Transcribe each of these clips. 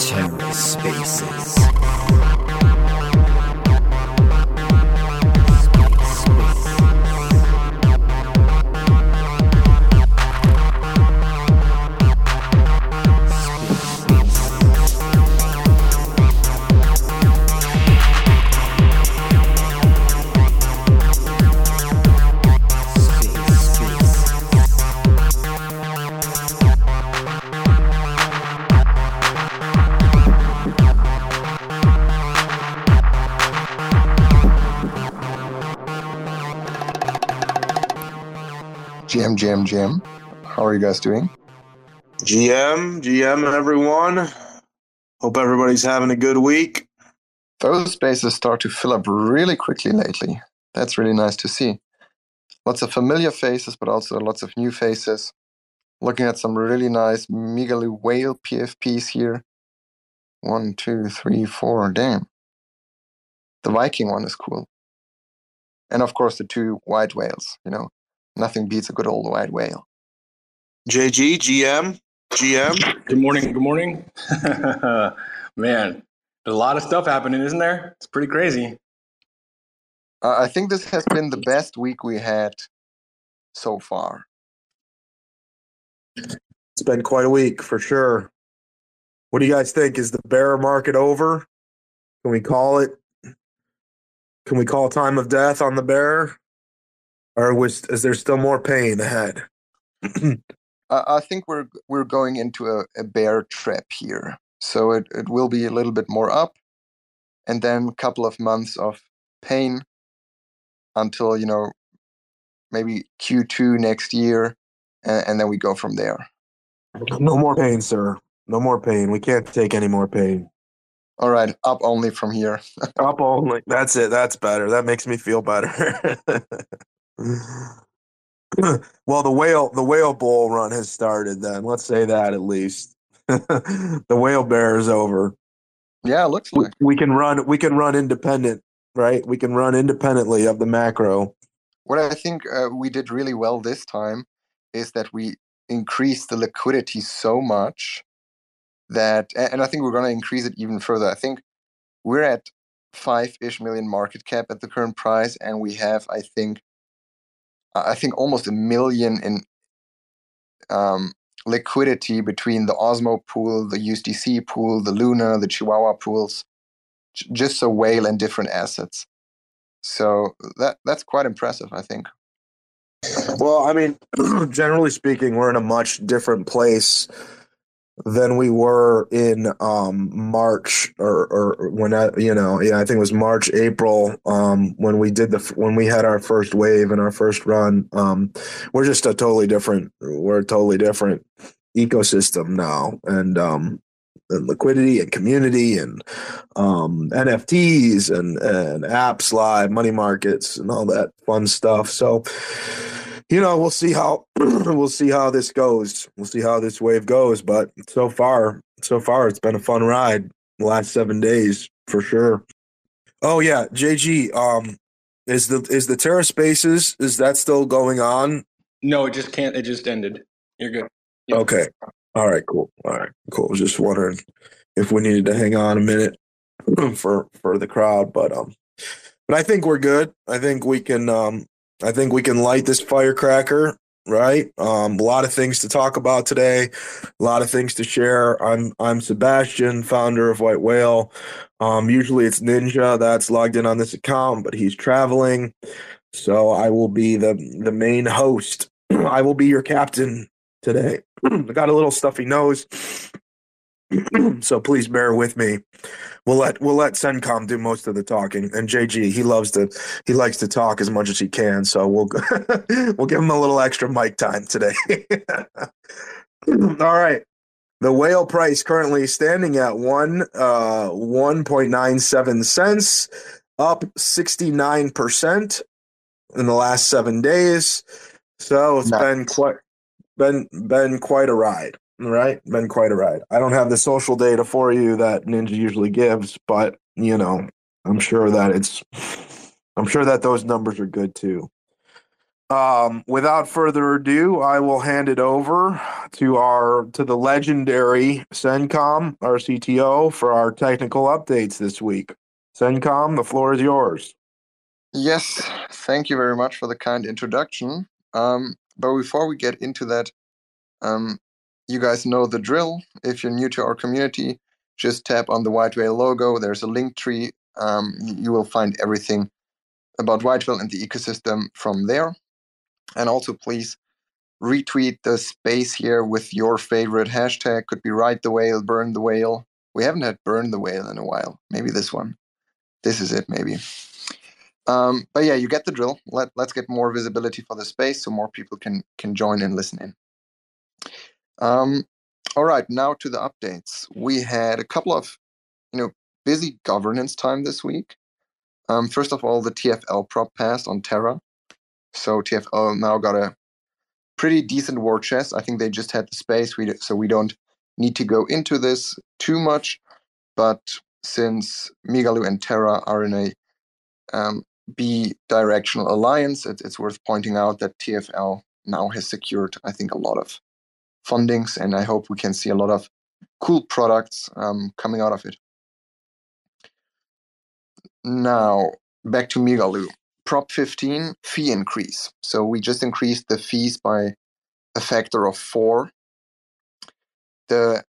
GM, GM, GM. How are you guys doing? GM, GM, everyone. Hope everybody's having a good week. Those spaces start to fill up really quickly lately. That's really nice to see. Lots of familiar faces, but also lots of new faces. Looking at some really nice Migaloo Whale PFPs here. One, two, three, four. Damn. The Viking one is cool. And of course, the two white whales, you know, nothing beats a good old white whale. JG, GM, GM. Good morning. Good morning. Man, there's a lot of stuff happening, isn't there? It's pretty crazy. Uh, I think this has been the best week we had so far. It's been quite a week for sure. What do you guys think? Is the bear market over? Can we call it? Can we call time of death on the bear? Or was is there still more pain ahead? I think we're we're going into a, a bear trap here, so it, it will be a little bit more up, and then a couple of months of pain until you know maybe Q2 next year, and, and then we go from there. No more pain, sir. No more pain. We can't take any more pain. All right, up only from here. up only. That's it. That's better. That makes me feel better. well, the whale the whale bull run has started. Then let's say that at least the whale bear is over. Yeah, looks like we can run. We can run independent, right? We can run independently of the macro. What I think uh, we did really well this time is that we increased the liquidity so much that, and I think we're going to increase it even further. I think we're at five ish million market cap at the current price, and we have, I think, I think almost a million in um, liquidity between the Osmo pool, the USDC pool, the Luna, the Chihuahua pools, just a whale and different assets. So that that's quite impressive, I think. Well, I mean, generally speaking, we're in a much different place than we were in um, March or, or when I, you know, yeah, I think it was March, April, um, when we did the when we had our first wave and our first run. Um, we're just a totally different. We're a totally different ecosystem now, and um, and liquidity and community and um, NFTs and and apps, live money markets, and all that fun stuff. So you know, we'll see how we'll see how this goes. We'll see how this wave goes. But so far, so far, it's been a fun ride. The last seven days for sure. Oh yeah, JG. Um, is the is the Terra Spaces is that still going on? No, it just can't. It just ended. You're good. Yep. Okay. All right. Cool. All right. Cool. Just wondering if we needed to hang on a minute for for the crowd, but um, but I think we're good. I think we can um I think we can light this firecracker, right? Um, a lot of things to talk about today, a lot of things to share. I'm I'm Sebastian, founder of White Whale. Um, usually it's Ninja that's logged in on this account, but he's traveling, so I will be the the main host. I will be your captain today. I got a little stuffy nose, so please bear with me we'll let we'll let CenComm do most of the talking. And JG, he loves to he likes to talk as much as he can. So we'll we'll give him a little extra mic time today. All right. The whale price currently standing at one uh one point nine seven cents, up sixty nine percent in the last seven days. So it's nice. been quite been been quite a ride. Right, been quite a ride. I don't have the social data for you that Ninja usually gives, but you know, I'm sure that it's, I'm sure that those numbers are good too. um, without further ado, I will hand it over to our to the legendary Sencom, our CTO, for our technical updates this week. Sencom, the floor is yours. Yes, thank you very much for the kind introduction. Um, but before we get into that, um, you guys know the drill. If you're new to our community, just tap on the White Whale logo. There's a link tree. Um, you will find everything about White Whale and the ecosystem from there. And also, please retweet the space here with your favorite hashtag. Could be Ride the Whale, Burn the Whale. We haven't had Burn the Whale in a while. Maybe this one. This is it, maybe. Um, but yeah, you get the drill. Let, let's get more visibility for the space so more people can can join and listen in. Um, all right, now to the updates. We had a couple of, you know, busy governance time this week. Um, first of all, the TFL prop passed on Terra. So TFL now got a pretty decent war chest. I think they just had the space, we, so we don't need to go into this too much. But since Migaloo and Terra are in a um, bi-directional alliance, it, it's worth pointing out that TFL now has secured, I think, a lot of fundings, and I hope we can see a lot of cool products um, coming out of it. Now, back to Migaloo. Prop 15 fee increase. So we just increased the fees by a factor of four. The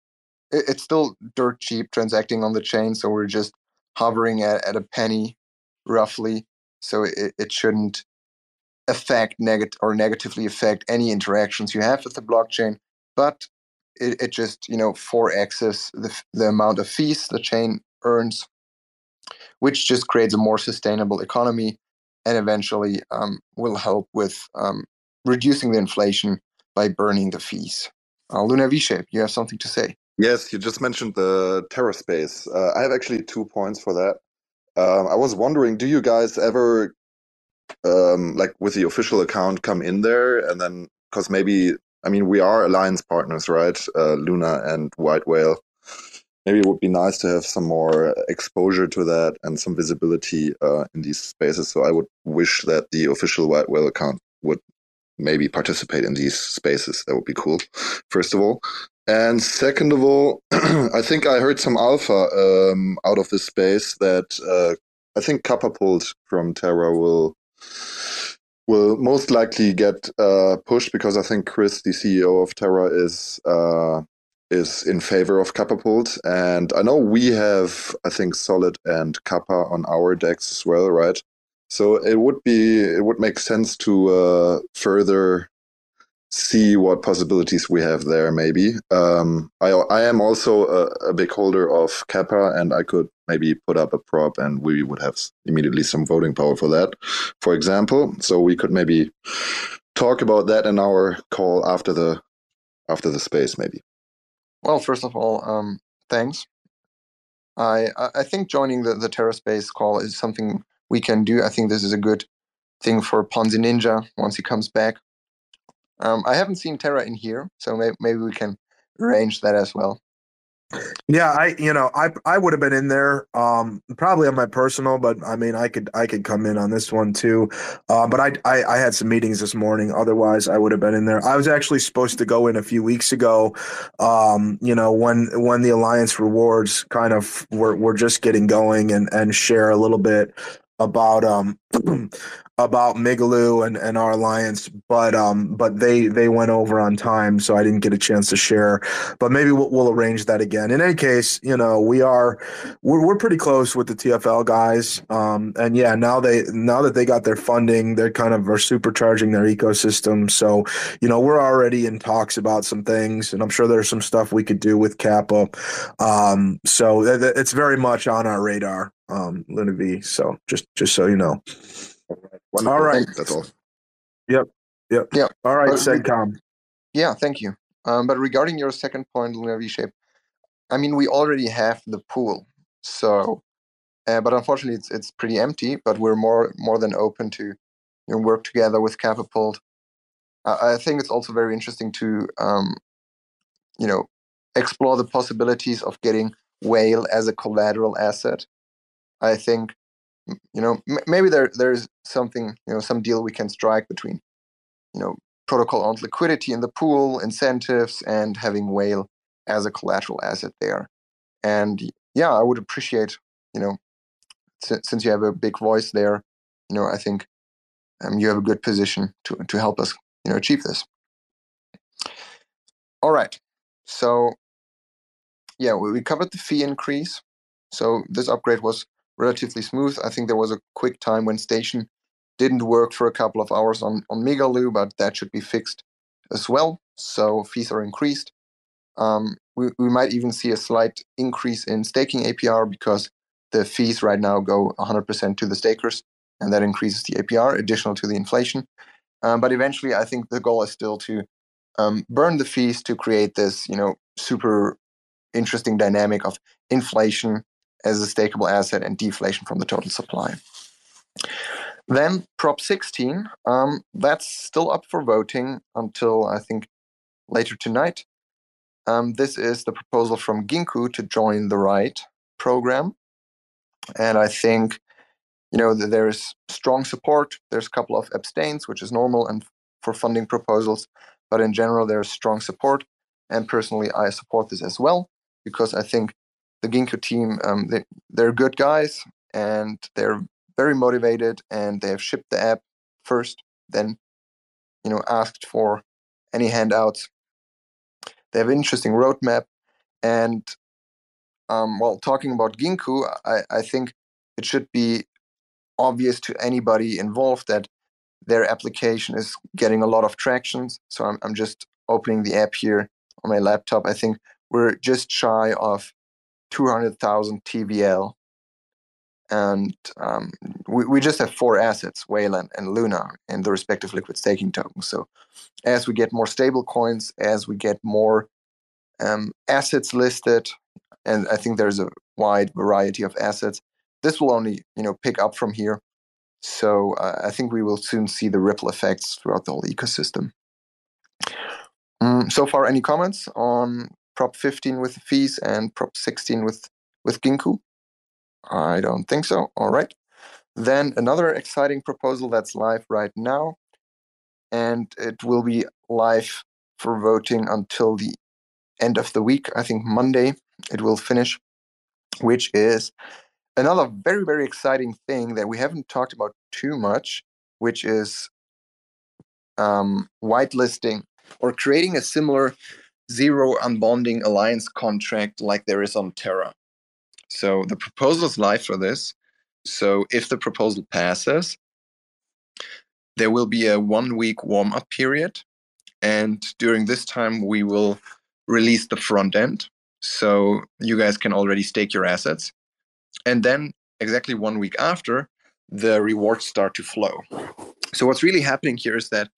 it's still dirt cheap transacting on the chain, so we're just hovering at, at a penny roughly. So it, it shouldn't affect negative or negatively affect any interactions you have with the blockchain, but it, it just you know 4x's the, the amount of fees the chain earns, which just creates a more sustainable economy and eventually um, will help with um, reducing the inflation by burning the fees. Uh, Luna V-Shape, you have something to say? Yes, you just mentioned the TerraSpace. Uh, I have actually two points for that. Um, I was wondering, do you guys ever, um, like with the official account, come in there and then, because maybe, I mean, we are alliance partners, right? Uh, Luna and White Whale. Maybe it would be nice to have some more exposure to that and some visibility uh, in these spaces. So I would wish that the official White Whale account would maybe participate in these spaces. That would be cool, first of all. And second of all, I think I heard some alpha um, out of this space that uh, I think Capapult from Terra will will most likely get uh, pushed because I think Chris, the CEO of Terra, is uh, is in favor of Capapult, and I know we have I think Solid and Kappa on our decks as well, right? So it would be it would make sense to uh, further see what possibilities we have there. Maybe um, I I am also a, a, big holder of Kappa, and I could maybe put up a prop, and we would have immediately some voting power for that, for example. So we could maybe talk about that in our call after the after the space, maybe. Well, first of all, um, thanks. I I think joining the the terra space call is something we can do. I think this is a good thing for Ponzi Ninja once he comes back. Um, I haven't seen Terra in here, so may- maybe we can arrange that as well. Yeah, I you know I I would have been in there um probably on my personal, but I mean I could I could come in on this one too. Uh, but I, I I had some meetings this morning. Otherwise, I would have been in there. I was actually supposed to go in a few weeks ago. Um, you know when when the alliance rewards kind of were were just getting going and and share a little bit about um about Migaloo and, and our alliance, but um, but they they went over on time, so I didn't get a chance to share. But maybe we'll, we'll arrange that again. In any case, you know, we are we're, we're pretty close with the TFL guys, um, and yeah, now they now that they got their funding, they're kind of are supercharging their ecosystem. So you know, we're already in talks about some things, and I'm sure there's some stuff we could do with Kappa. Um, so th- it's very much on our radar, um, Luna V. So just just so you know. Wonderful. All right. That's all. Yep. Yep. Yep. All right, But-. Yeah, thank you. Um, but regarding your second point, Luna V-Shape, I mean, we already have the pool, so, uh, but unfortunately, it's it's pretty empty. But we're more more than open to you know, work together with Capapult. I I think it's also very interesting to, um, you know, explore the possibilities of getting whale as a collateral asset. I think, you know, m- maybe there there's something, you know, some deal we can strike between you know, protocol owned liquidity in the pool, incentives, and having Whale as a collateral asset there. And yeah, I would appreciate, you know, since you have a big voice there, you know, I think um, you have a good position to to help us, you know, achieve this. All right, so yeah, we covered the fee increase. So this upgrade was relatively smooth. I think there was a quick time when Station didn't work for a couple of hours on on Migaloo, but that should be fixed as well. So fees are increased. Um, we, we might even see a slight increase in staking APR because the fees right now go 100% to the stakers, and that increases the APR additional to the inflation. Um, but eventually, I think the goal is still to um, burn the fees to create this, you know, super interesting dynamic of inflation as a stakeable asset and deflation from the total supply. Then Prop 16, um, that's still up for voting until I think later tonight. Um, this is the proposal from Ginkou to join the right program. And I think, you know, there is strong support. There's a couple of abstains, which is normal and for funding proposals. But in general, there's strong support. And personally, I support this as well because I think the Ginkou team, um, they, they're good guys and they're very motivated and they have shipped the app first, then, you know, asked for any handouts they have an interesting roadmap. And um, while talking about Ginkou, I, I think it should be obvious to anybody involved that their application is getting a lot of traction. So I'm, I'm just opening the app here on my laptop. I think we're just shy of 200,000 TVL. And um, we, we just have four assets, Wayland and Luna, and the respective liquid staking tokens. So as we get more stable coins, as we get more um, assets listed, and I think there's a wide variety of assets. This will only you know pick up from here. So uh, I think we will soon see the ripple effects throughout the whole ecosystem. Um, so far, any comments on Prop 15 with fees and Prop 16 with with Ginkou? I don't think so. All right. Then another exciting proposal that's live right now and it will be live for voting until the end of the week. I think Monday it will finish, which is another very, very exciting thing that we haven't talked about too much, which is um, whitelisting or creating a similar zero unbonding alliance contract like there is on Terra. So the proposal is live for this. So if the proposal passes, there will be a one week warm up period. And during this time, we will release the front end. So you guys can already stake your assets. And then, exactly one week after, the rewards start to flow. So, what's really happening here is that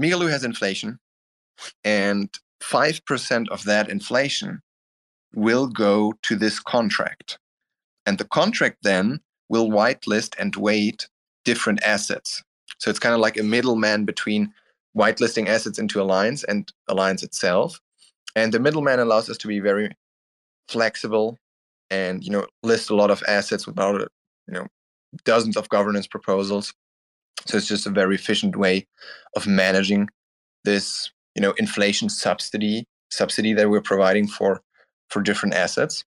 Migaloo has inflation, and 5% of that inflation will go to this contract. And the contract then will whitelist and weight different assets. So it's kind of like a middleman between whitelisting assets into Alliance and Alliance itself. And the middleman allows us to be very flexible and you know list a lot of assets without you know dozens of governance proposals. So it's just a very efficient way of managing this you know inflation subsidy subsidy that we're providing for for different assets.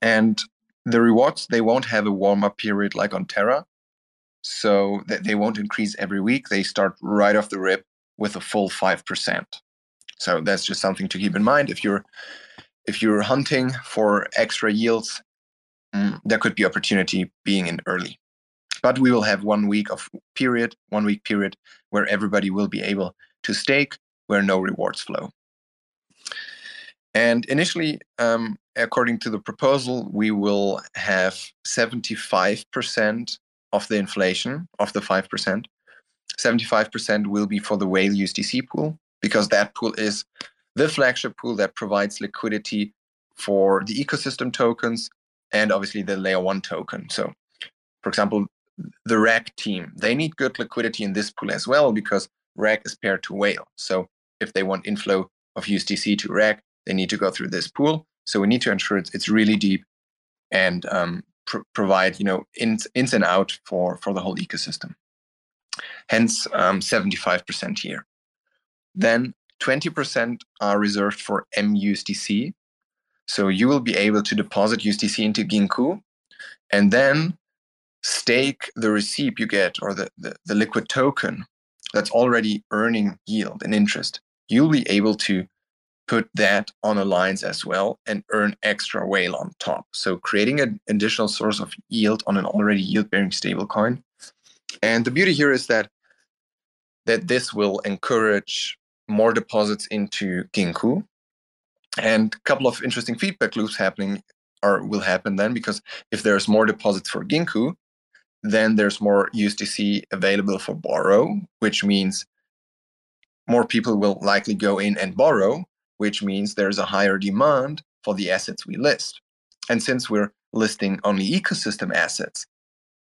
And the rewards they won't have a warm up period like on Terra so that they won't increase every week. They start right off the rip with a full five percent. So that's just something to keep in mind. If you're if you're hunting for extra yields, mm, there could be opportunity being in early. But we will have one week of period, one week period where everybody will be able to stake where no rewards flow. And initially, um, according to the proposal, we will have 75% of the inflation of the 5%. 75% will be for the whale USDC pool because that pool is the flagship pool that provides liquidity for the ecosystem tokens and obviously the layer one token. So, for example, the RAC team, they need good liquidity in this pool as well because RAC is paired to whale. So, if they want inflow of USDC to RAC, they need to go through this pool. So, we need to ensure it's, it's really deep and um, pr- provide you know ins, ins and out for for the whole ecosystem hence um, 75% here. Then 20% are reserved for MUSDC. So you will be able to deposit USDC into Ginkou and then stake the receipt you get or the, the, the liquid token that's already earning yield and interest. You'll be able to put that on Alliance as well and earn extra whale on top. So creating an additional source of yield on an already yield bearing stablecoin. And the beauty here is that that this will encourage more deposits into Ginkou. And a couple of interesting feedback loops happening or will happen then because if there's more deposits for Ginkou, then there's more USDC available for borrow, which means more people will likely go in and borrow, which means there's a higher demand for the assets we list. And since we're listing only ecosystem assets,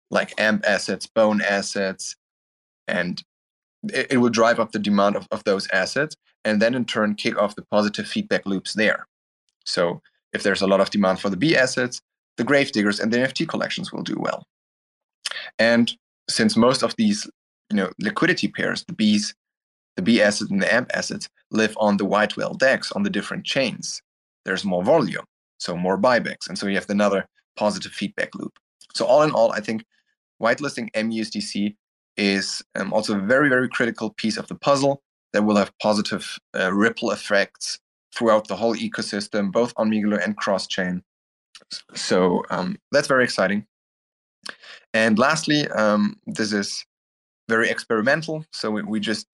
like AMP assets, Bone assets, and it, it will drive up the demand of, of those assets and then in turn kick off the positive feedback loops there. So if there's a lot of demand for the B assets, the Gravediggers and the NFT collections will do well. And since most of these, you know, liquidity pairs, the Bs, the B asset and the M assets, live on the white whale DEX on the different chains, there's more volume, so more buybacks, and so you have another positive feedback loop. So all in all, I think whitelisting MUSDC is um, also a very very critical piece of the puzzle that will have positive uh, ripple effects throughout the whole ecosystem, both on Migaloo and cross chain. So um, that's very exciting. And lastly, um, this is very experimental. So we, we just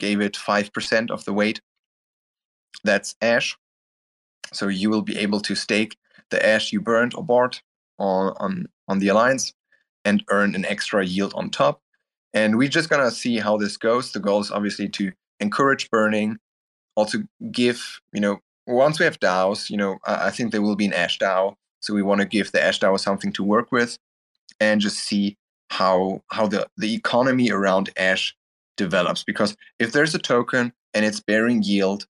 gave it 5% of the weight. That's ash. So you will be able to stake the ash you burned or bought on, on, on the alliance and earn an extra yield on top. And we're just going to see how this goes. The goal is obviously to encourage burning, also give, you know, once we have DAOs, you know, I think there will be an Ash DAO. So we want to give the Ash DAO something to work with and just see how how the, the economy around Ash develops. Because if there's a token and it's bearing yield,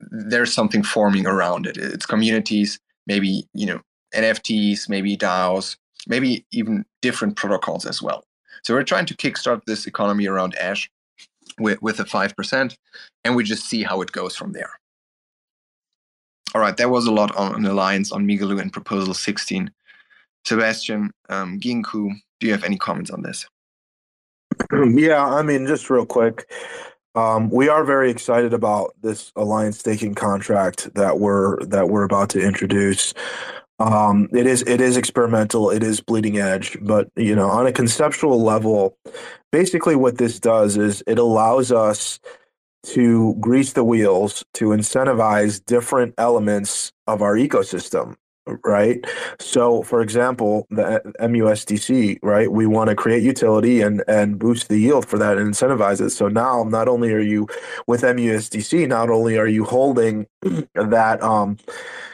there's something forming around it. It's communities, maybe, you know, NFTs, maybe DAOs, maybe even different protocols as well. So we're trying to kickstart this economy around Ash with, with a 5%, and we just see how it goes from there. All right, that was a lot on, an Alliance on Migaloo and Proposal 16. Sebastian, um, Ginkou, do you have any comments on this? Yeah, I mean, just real quick. Um, we are very excited about this alliance staking contract that we're that we're about to introduce. Um, it is it is experimental. It is bleeding edge, but you know, on a conceptual level, basically what this does is it allows us to grease the wheels to incentivize different elements of our ecosystem right? So for example the musdc right? We want to create utility and and boost the yield for that and incentivize it. So now not only are you with musdc not only are you holding that um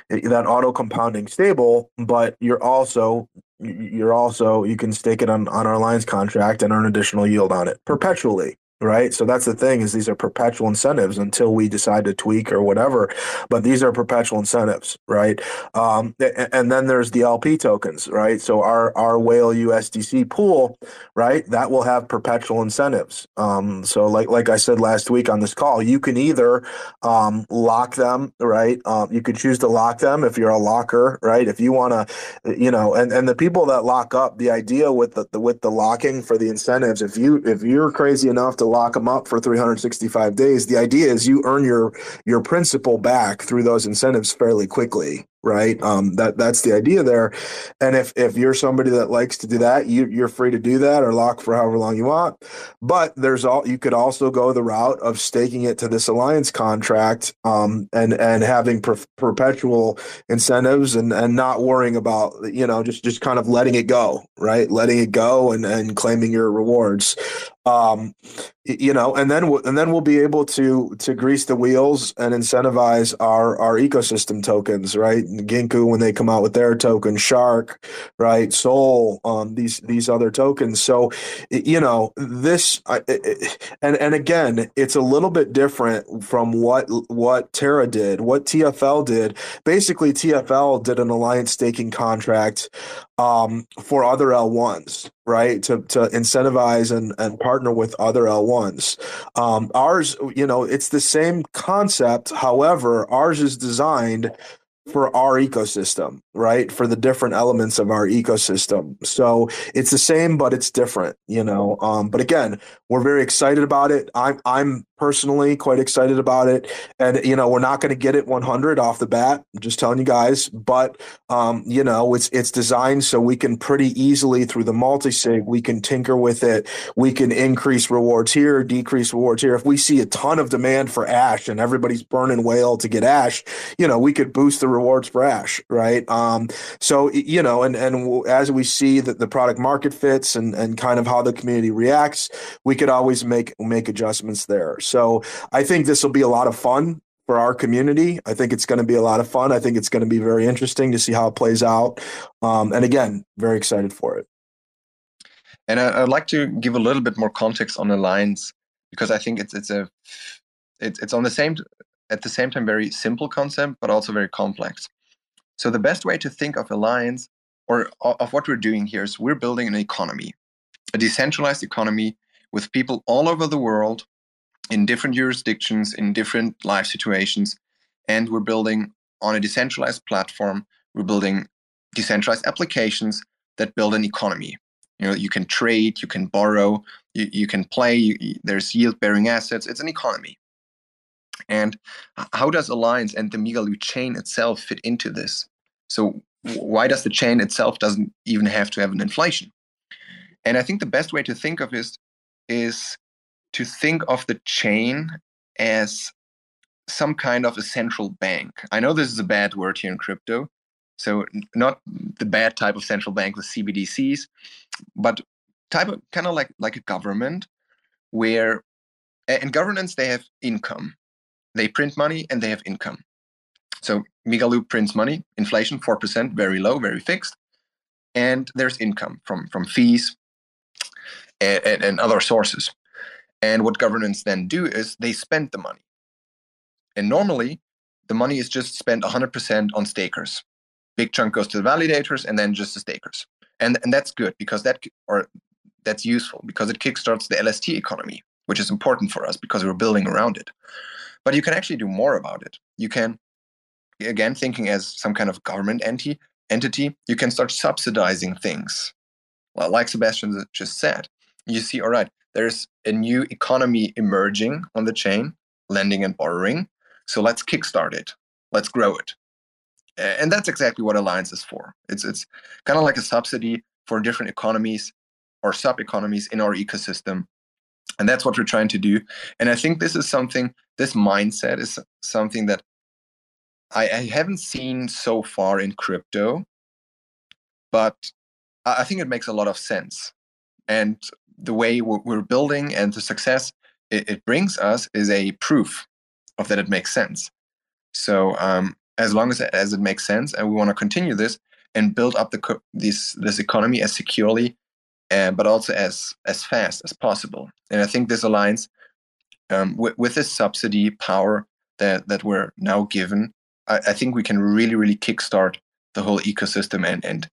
that auto compounding stable but you're also you're also you can stake it on on our lines contract and earn additional yield on it perpetually right? So that's the thing is these are perpetual incentives until we decide to tweak or whatever but these are perpetual incentives right? Um, and then there's the lp tokens right? So our our whale usdc pool right that will have perpetual incentives. Um, so like like i said last week on this call you can either um, lock them right? Um, you could choose to lock them if you're a locker right? If you want to you know and and the people that lock up the idea with the, the with the locking for the incentives if you if you're crazy enough to lock them up for 365 days. The idea is you earn your your principal back through those incentives fairly quickly right? Um, that that's the idea there. And if if you're somebody that likes to do that, you you're free to do that or lock for however long you want. But there's all you could also go the route of staking it to this alliance contract, um, and and having per- perpetual incentives and and not worrying about you know just just kind of letting it go, right? Letting it go and and claiming your rewards. Um, you know, and then we'll, and then we'll be able to to grease the wheels and incentivize our our ecosystem tokens, right? Ginkou when they come out with their token, Shark, right? Soul, um, these these other tokens. So, you know, this and and again, it's a little bit different from what what Terra did, what TFL did. Basically, TFL did an alliance staking contract um, for other L1s, right to, to incentivize and, and partner with other l1s um, ours you know it's the same concept however ours is designed for our ecosystem, right? For the different elements of our ecosystem. So it's the same, but it's different, you know. Um, but again, we're very excited about it. I'm I'm personally quite excited about it, and you know, we're not going to get it 100 off the bat. I'm just telling you guys, but um, you know, it's it's designed so we can pretty easily through the multi-sig, we can tinker with it. We can increase rewards here, decrease rewards here. If we see a ton of demand for Ash and everybody's burning whale to get Ash, you know, we could boost the rewards for Ash, right? Um, so you know, and and as we see that the product market fits and and kind of how the community reacts, we could always make make adjustments there. I think this will be a lot of fun for our community. I think it's going to be a lot of fun. I think it's going to be very interesting to see how it plays out. Um, and again, very excited for it. And I, would like to give a little bit more context on Alliance because I think it's it's a it's it's on the same at the same time very simple concept, but also very complex. So the best way to think of Alliance or of what we're doing here is we're building an economy, a decentralized economy with people all over the world in different jurisdictions, in different life situations. And we're building on a decentralized platform, we're building decentralized applications that build an economy. You know, you can trade, you can borrow, you, you can play, you, there's yield bearing assets. It's an economy. And how does Alliance and the Migaloo chain itself fit into this? So why does the chain itself doesn't even have to have an inflation? And I think the best way to think of this is to think of the chain as some kind of a central bank. I know this is a bad word here in crypto, so not the bad type of central bank with CBDCs, but type of kind of like like a government where in governance they have income they print money and they have income. So Migaloo prints money, inflation 4%, very low, very fixed. And there's income from, from fees and, and, and other sources. And what governments then do is they spend the money. And normally, the money is just spent 100% on stakers. Big chunk goes to the validators and then just the stakers. And, and that's good because that, or that's useful because it kickstarts the LST economy, which is important for us because we're building around it. But you can actually do more about it. You can, again, thinking as some kind of government entity, entity, you can start subsidizing things. Well, like Sebastian just said, you see, all right, there's a new economy emerging on the chain, lending and borrowing. So let's kickstart it. Let's grow it. And that's exactly what Alliance is for. It's it's kind of like a subsidy for different economies or sub economies in our ecosystem and that's what we're trying to do and i think this is something this mindset is something that I, I, haven't seen so far in crypto but i think it makes a lot of sense and the way we're building and the success it, brings us is a proof of that it makes sense so um, as long as, as it makes sense and we want to continue this and build up the this this economy as securely uh, but also as as fast as possible. And I think this aligns um, with, with this subsidy power that that we're now given. I, I, think we can really really kickstart the whole ecosystem and and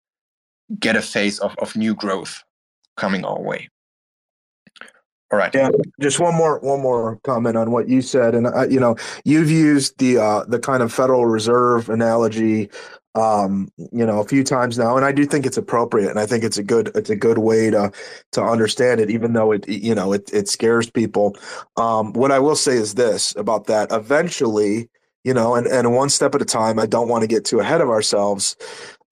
get a phase of of new growth coming our way. All right. Yeah. Just one more one more comment on what you said, and uh, you know, you've used the uh, the kind of Federal Reserve analogy um, you know, a few times now, and I do think it's appropriate, and I think it's a good it's a good way to to understand it, even though it you know it it scares people. Um, what I will say is this about that: eventually, you know, and and one step at a time. I don't want to get too ahead of ourselves,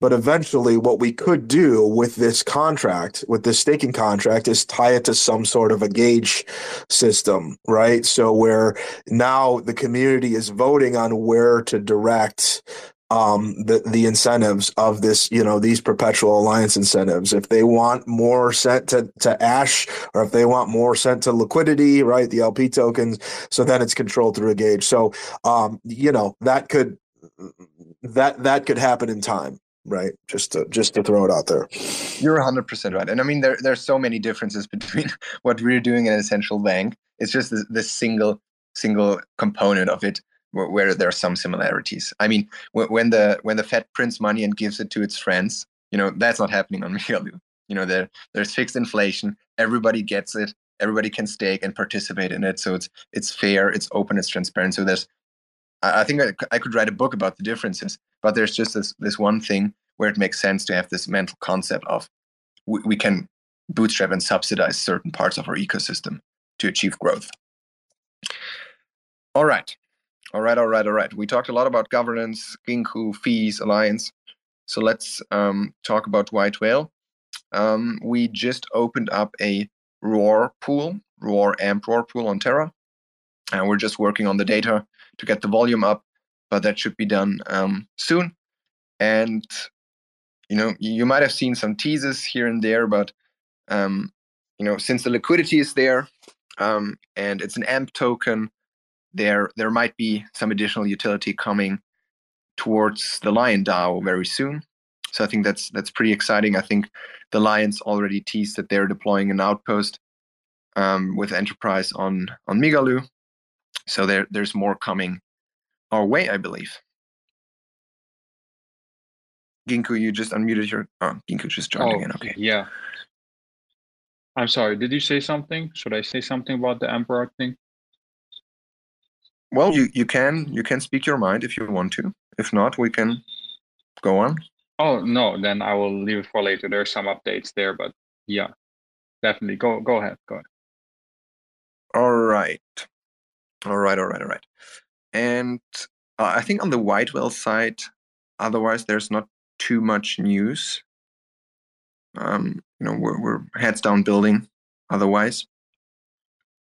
but eventually, what we could do with this contract, with this staking contract, is tie it to some sort of a gauge system, right? So where now the community is voting on where to direct um, the the incentives of this, you know, these perpetual alliance incentives. If they want more sent to, to Ash, or if they want more sent to liquidity, right, the LP tokens, so then it's controlled through a gauge. So, um, you know, that could that that could happen in time, right? Just to just to throw it out there. You're 100 percent right, and I mean there there's so many differences between what we're doing in a central bank. It's just this, the single single component of it where, where there are some similarities. I mean, when the when the Fed prints money and gives it to its friends, you know, that's not happening on Migaloo. You know, there there's fixed inflation. Everybody gets it. Everybody can stake and participate in it. So it's it's fair, it's open, it's transparent. So there's, I think I, I could write a book about the differences. But there's just this this one thing where it makes sense to have this mental concept of we, we can bootstrap and subsidize certain parts of our ecosystem to achieve growth. All right. All right, all right, all right. We talked a lot about governance, Ginkou, fees, alliance. So let's um, talk about White Whale. Um, we just opened up a ROAR pool, ROAR AMP ROAR pool on Terra. And we're just working on the data to get the volume up, but that should be done um, soon. And you know, you might have seen some teases here and there, but um, you know, since the liquidity is there um, and it's an AMP token, there there might be some additional utility coming towards the Lion DAO very soon. So I think that's that's pretty exciting. I think the Lions already teased that they're deploying an outpost um, with Enterprise on on Migaloo. So there there's more coming our way, I believe. Ginkou, you just unmuted your. Oh, Ginkou just joined oh, again. Okay. Yeah. I'm sorry. Did you say something? Should I say something about the Emperor thing? Well, you you can you can speak your mind if you want to. If not, we can go on. Oh no, then I will leave it for later. There's some updates there, but yeah, definitely go go ahead. Go ahead. All right, all right, all right, all right. And uh, I think on the White Whale side, otherwise there's not too much news. Um, you know, we're, we're heads down building. Otherwise,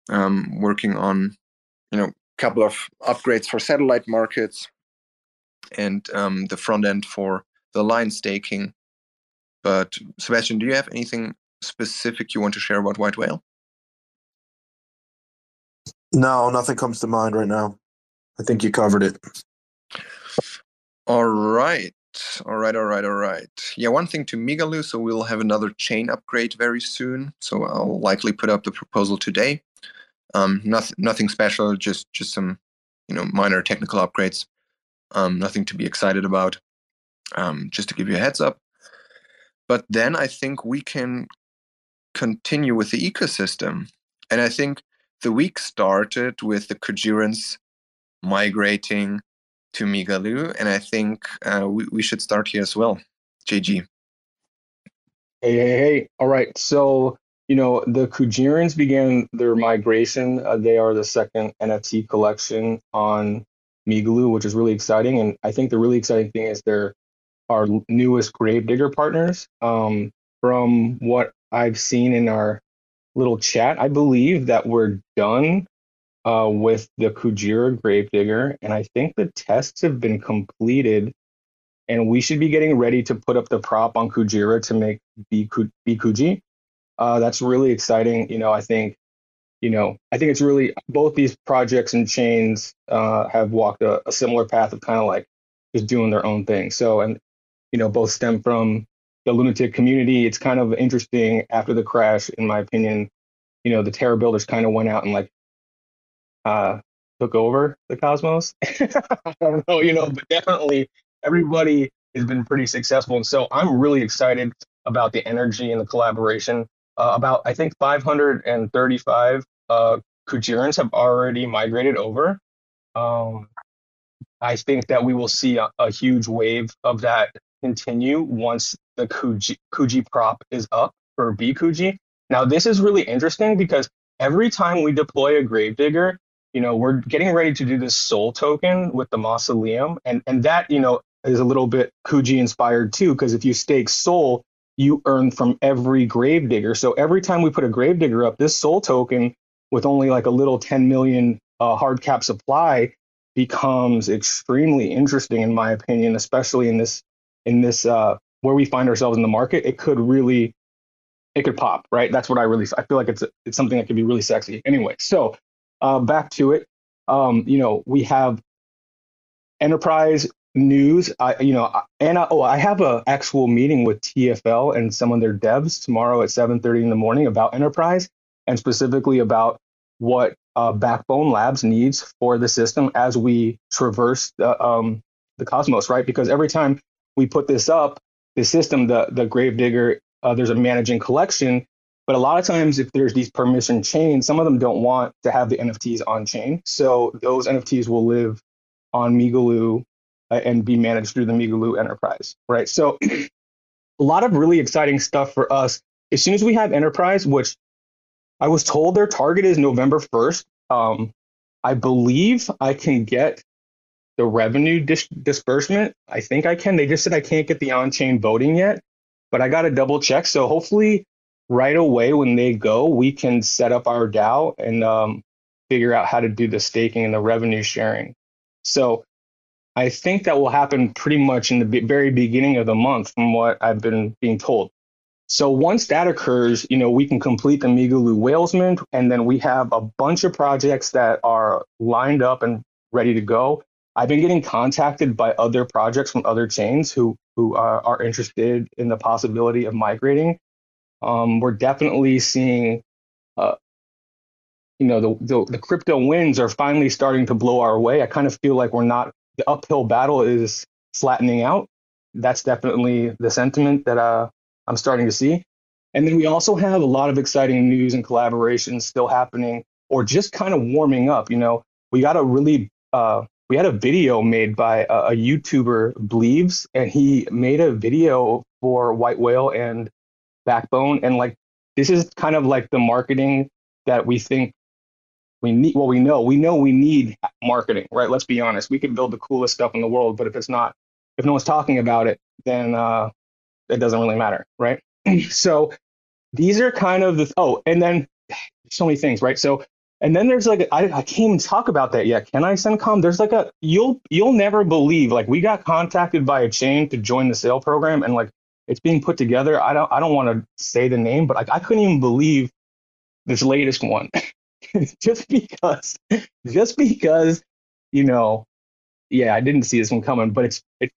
um, working on you know a couple of upgrades for satellite markets and um, the front end for the line staking. But Sebastian, do you have anything specific you want to share about White Whale? No, nothing comes to mind right now. I think you covered it. All right. All right, all right, all right. Yeah, one thing to Migaloo, so we'll have another chain upgrade very soon. So I'll likely put up the proposal today. Um, nothing, nothing special, just just some, you know, minor technical upgrades. Um, nothing to be excited about. Um, just to give you a heads up. But then I think we can continue with the ecosystem, and I think the week started with the Kujirans migrating to Migaloo, and I think uh, we, we should start here as well. JG. Hey, hey, hey. All right. So, you know, the Kujirans began their migration. Uh, they are the second NFT collection on Migaloo, which is really exciting. And I think the really exciting thing is they're our newest Gravedigger partners. Um, from what I've seen in our little chat, I believe that we're done uh, with the Kujira Gravedigger, and I think the tests have been completed, and we should be getting ready to put up the prop on Kujira to make BKuji. Uh, that's really exciting. You know, I think, you know, I think it's really both these projects and chains uh, have walked a, a similar path of kind of like just doing their own thing. So, and you know, both stem from the lunatic community. It's kind of interesting after the crash, in my opinion. You know, the terror builders kind of went out and like uh, took over the Cosmos. I don't know, you know, but definitely everybody has been pretty successful. And so I'm really excited about the energy and the collaboration. Uh, about, I think, 535 uh, Kujirans have already migrated over. Um, I think that we will see a, a, huge wave of that continue once the Kuji, Kuji prop is up for BKuji. Now, this is really interesting because every time we deploy a Gravedigger, you know, we're getting ready to do this soul token with the mausoleum. And, and that, you know, is a little bit Kuji inspired too, because if you stake soul, you earn from every gravedigger. So every time we put a gravedigger up, this soul token with only like a little 10 million uh, hard cap supply becomes extremely interesting in my opinion, especially in this in this uh, where we find ourselves in the market. It could really it could pop, right? That's what I really I feel like it's it's something that could be really sexy. Anyway, so uh, back to it. Um, you know, we have enterprise news. I, you know, and I, oh, I have a actual meeting with TFL and some of their devs tomorrow at 7:30 in the morning about enterprise and specifically about what uh, Backbone Labs needs for the system as we traverse the um, the cosmos, right? Because every time we put this up, the system, the the Gravedigger uh, there's a managing collection. But a lot of times, if there's these permission chains, some of them don't want to have the NFTs on chain. So those NFTs will live on Migaloo uh, and be managed through the Migaloo enterprise, right? So a lot of really exciting stuff for us. As soon as we have enterprise, which I was told their target is November 1st, um, I believe I can get the revenue dis- disbursement. I think I can. They just said I can't get the on chain voting yet, but I got to double check. So hopefully, right away when they go, we can set up our DAO and um, figure out how to do the staking and the revenue sharing. So I think that will happen pretty much in the very beginning of the month, from what I've been being told. So once that occurs, you know, we can complete the Migaloo Whalesman, and then we have a bunch of projects that are lined up and ready to go. I've been getting contacted by other projects from other chains who who are, are interested in the possibility of migrating. Um, we're definitely seeing, uh, you know, the, the the crypto winds are finally starting to blow our way. I kind of feel like we're not the uphill battle is flattening out. That's definitely the sentiment that uh, I'm starting to see. And then we also have a lot of exciting news and collaborations still happening or just kind of warming up. You know, we got a really, uh, we had a video made by a, a YouTuber, Bleeves, and he made a video for White Whale and Backbone. And like, this is kind of like the marketing that we think we need. Well, we know, we know we need marketing, right? Let's be honest. We can build the coolest stuff in the world, but if it's not, if no one's talking about it, then uh, it doesn't really matter, right? so these are kind of the oh, and then so many things, right? So and then there's like I, I can't even talk about that yet. Can I CenComm? There's like a you'll you'll never believe like we got contacted by a chain to join the sale program and like it's being put together. I don't I don't want to say the name, but like I couldn't even believe this latest one. just because just because you know yeah I didn't see this one coming, but it's it,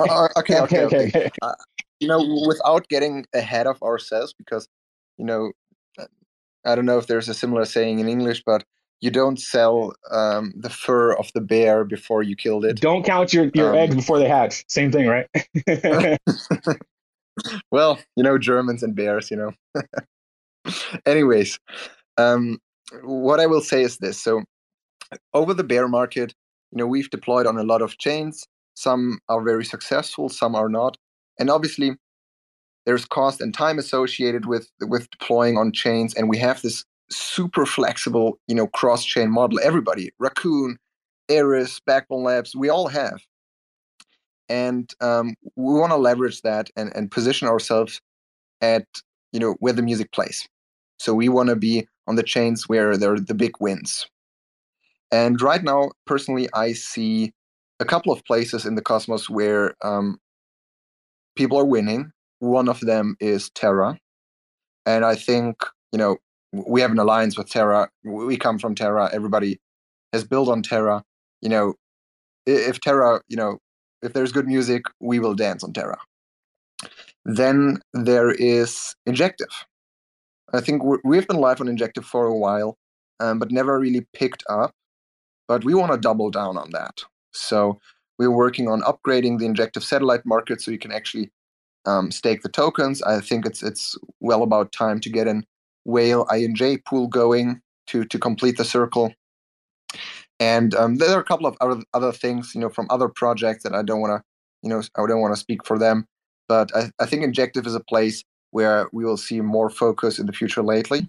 uh, uh okay, okay, okay. okay. Uh, you know, without getting ahead of ourselves, because you know, I don't know if there's a similar saying in English, but you don't sell um, the fur of the bear before you killed it. Don't count your, your um, eggs before they hatch. Same thing, right? well, you know, Germans and bears, you know. Anyways, um, what I will say is this. So, over the bear market, you know, we've deployed on a lot of chains. Some are very successful, some are not. And obviously, there's cost and time associated with with deploying on chains, and we have this super flexible, you know, cross-chain model. Everybody, Raccoon, Eris, Backbone Labs, we all have, and um, we want to leverage that and and position ourselves at you know where the music plays. So we want to be on the chains where there are the big wins. And right now, personally, I see a couple of places in the cosmos where um, people are winning. One of them is Terra. And I think, you know, we have an alliance with Terra. We come from Terra. Everybody has built on Terra. You know, if Terra, you know, if there's good music, we will dance on Terra. Then there is Injective. I think we've been live on Injective for a while, um, but never really picked up. But we want to double down on that. So we're working on upgrading the injective satellite market so you can actually um, stake the tokens. I think it's it's well about time to get an whale INJ pool going to to complete the circle. And um, there are a couple of other other things, you know, from other projects that I don't want to, you know, I don't want to speak for them. But I, I think Injective is a place where we will see more focus in the future lately.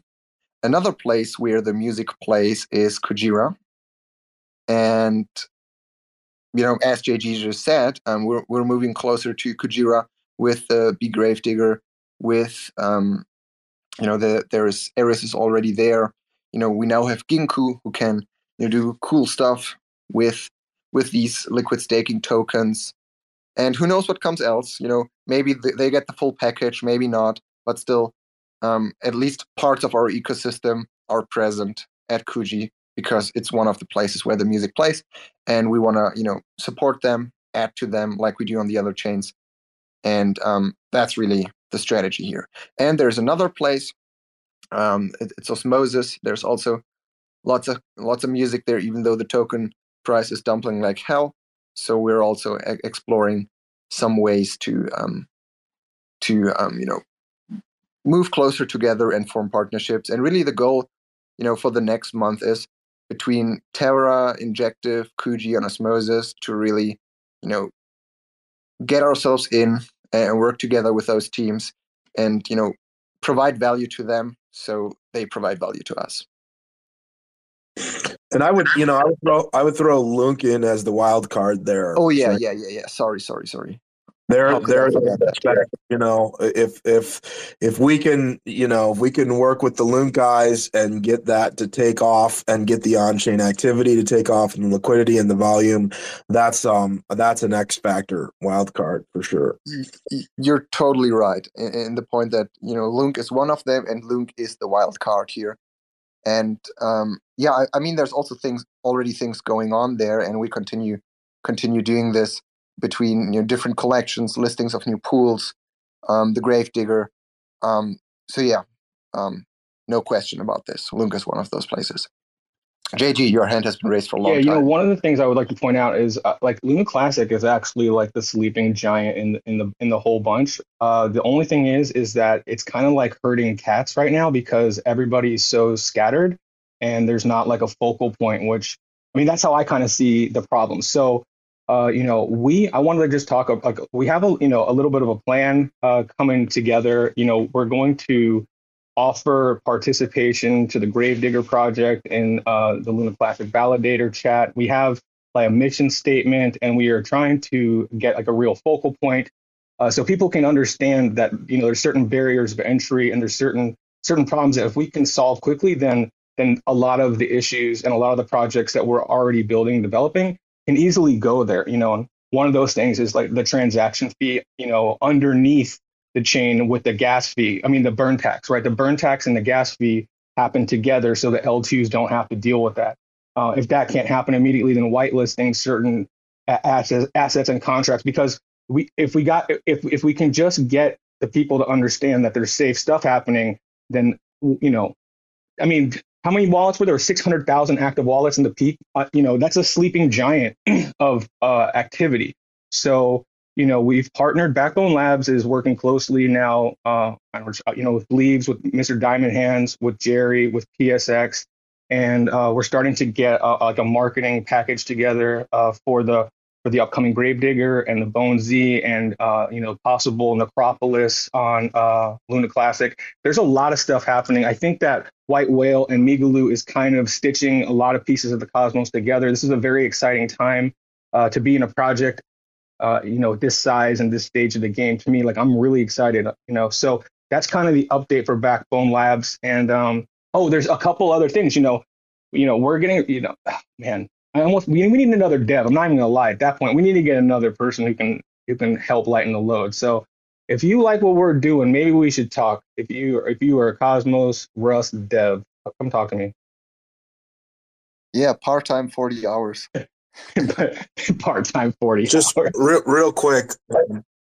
Another place where the music plays is Kujira. And you know, as JG just said, um, we're we're moving closer to Kujira with the Be Gravedigger, with um, you know, the there is Eris is already there. You know, we now have Ginkou who can you know, do cool stuff with with these liquid staking tokens. And who knows what comes else? You know, maybe they get the full package, maybe not, but still, um, at least parts of our ecosystem are present at Kuji because it's one of the places where the music plays and we want to you know support them add to them like we do on the other chains and um, that's really the strategy here. And there's another place um, it, it's osmosis. There's also lots of lots of music there even though the token price is dumping like hell. So we're also exploring some ways to um, to um, you know move closer together and form partnerships. And really, the goal, you know, for the next month is between Terra, Injective, Kuji, and Osmosis to really, you know, get ourselves in eh, and work together with those teams, and you know, provide value to them so they provide value to us. And I would, you know, I would throw I would throw LUNC in as the wild card there. Oh yeah, yeah, yeah, yeah. Sorry, sorry, sorry. They're they're you know if if if we can you know if we can work with the LUNC guys and get that to take off and get the on chain activity to take off and the liquidity and the volume, that's um that's an X factor wild card for sure. You're totally right in the point that you know LUNC is one of them and LUNC is the wild card here, and um yeah I, I mean there's also things already things going on there and we continue continue doing this between you know, different collections, listings of new pools, um, the Gravedigger. Um, so yeah, um, no question about this. LUNC is one of those places. JG, your hand has been raised for a long time. yeah, you know, one of the things I would like to point out is uh, like Luna Classic is actually like the sleeping giant in the, in the in the whole bunch. Uh, the only thing is, is that it's kind of like herding cats right now because everybody's so scattered and there's not like a focal point. Which I mean, that's how I kind of see the problem. So uh, you know, we I wanted to just talk. Like, we have a you know a little bit of a plan uh, coming together. You know, we're going to offer participation to the Gravedigger project and uh, the Luna Classic Validator chat. We have like a mission statement, and we are trying to get like a real focal point, uh, so people can understand that you know there's certain barriers of entry and there's certain certain problems that if we can solve quickly, then then a lot of the issues and a lot of the projects that we're already building and developing can easily go there. You know, one of those things is like the transaction fee, you know, underneath the chain with the gas fee. I mean, the burn tax, right? The burn tax and the gas fee happen together so the L2s don't have to deal with that. Uh, if that can't happen immediately, then whitelisting certain assets, assets and contracts because we, if we got, if if we can just get the people to understand that there's safe stuff happening, then you know, I mean, how many wallets were there? 600,000 active wallets in the peak. Uh, you know, that's a sleeping giant of uh, activity. So, you know, we've partnered. Backbone Labs is working closely now, uh, you know, with Leaves, with Mr. Diamond Hands, with Jerry, with PSX. And uh, we're starting to get uh, like a marketing package together uh, for the for the upcoming Gravedigger and the Bone Z and uh, you know possible Necropolis on uh, Luna Classic. There's a lot of stuff happening. I think that White Whale and Migaloo is kind of stitching a lot of pieces of the cosmos together. This is a very exciting time uh, to be in a project, uh, you know, this size and this stage of the game. To me, like I'm really excited. You know, so that's kind of the update for Backbone Labs. And um, oh, there's a couple other things. You know, you know, we're getting, you know, man, I almost we, we need another dev. I'm not even gonna lie. At that point, we need to get another person who can who can help lighten the load. So if you like what we're doing, maybe we should talk. If you if you are a Cosmos Rust dev, come talk to me. Yeah, part time, forty hours. part time, forty. Just hours. real real quick.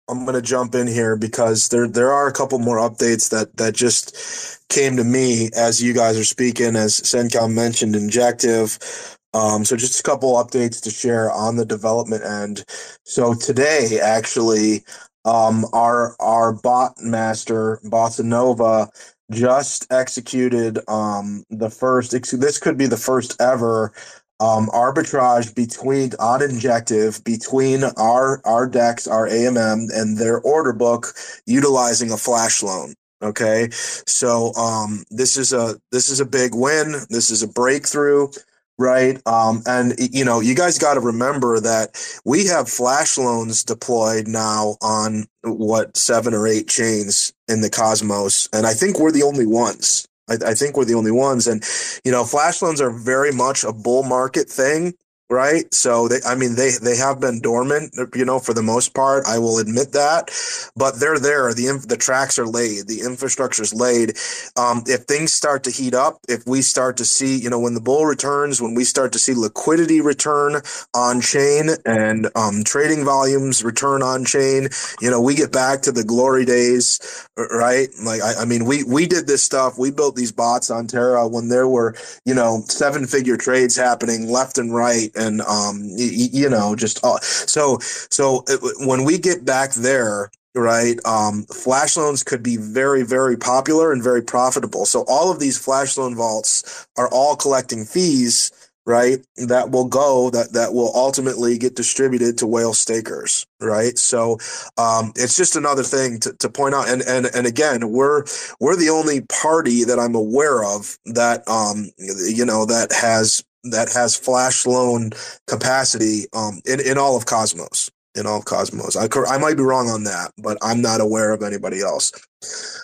I'm going to jump in here because there there are a couple more updates that that just came to me as you guys are speaking. As Sencom mentioned, Injective. Um, so just a couple updates to share on the development end. So today, actually, um, our our bot master Bossa Nova just executed um, the first. This could be the first ever um, arbitrage between on injective between our our DEX, our AMM, and their order book, utilizing a flash loan. Okay, so um, this is a this is a big win. This is a breakthrough right? Um, and you know, you guys got to remember that we have flash loans deployed now on what seven or eight chains in the Cosmos, and I think we're the only ones. I, I think we're the only ones, and you know, flash loans are very much a bull market thing right? So they, I mean, they they have been dormant, you know, for the most part. I will admit that, but they're there. the The tracks are laid. The infrastructure is laid. Um, if things start to heat up, if we start to see, you know, when the bull returns, when we start to see liquidity return on chain and um, trading volumes return on chain, you know, we get back to the glory days, right? Like I, I mean, we we did this stuff. We built these bots on Terra when there were, you know, seven figure trades happening left and right and um, you, you know, just uh, so so it, when we get back there, right? Um, flash loans could be very, very popular and very profitable. So all of these flash loan vaults are all collecting fees, right? That will go that that will ultimately get distributed to whale stakers, right? So um, it's just another thing to, to point out. And and and again, we're we're the only party that I'm aware of that um, you know that has that has flash loan capacity um, in in all of Cosmos in all Cosmos. I, I might be wrong on that, but I'm not aware of anybody else.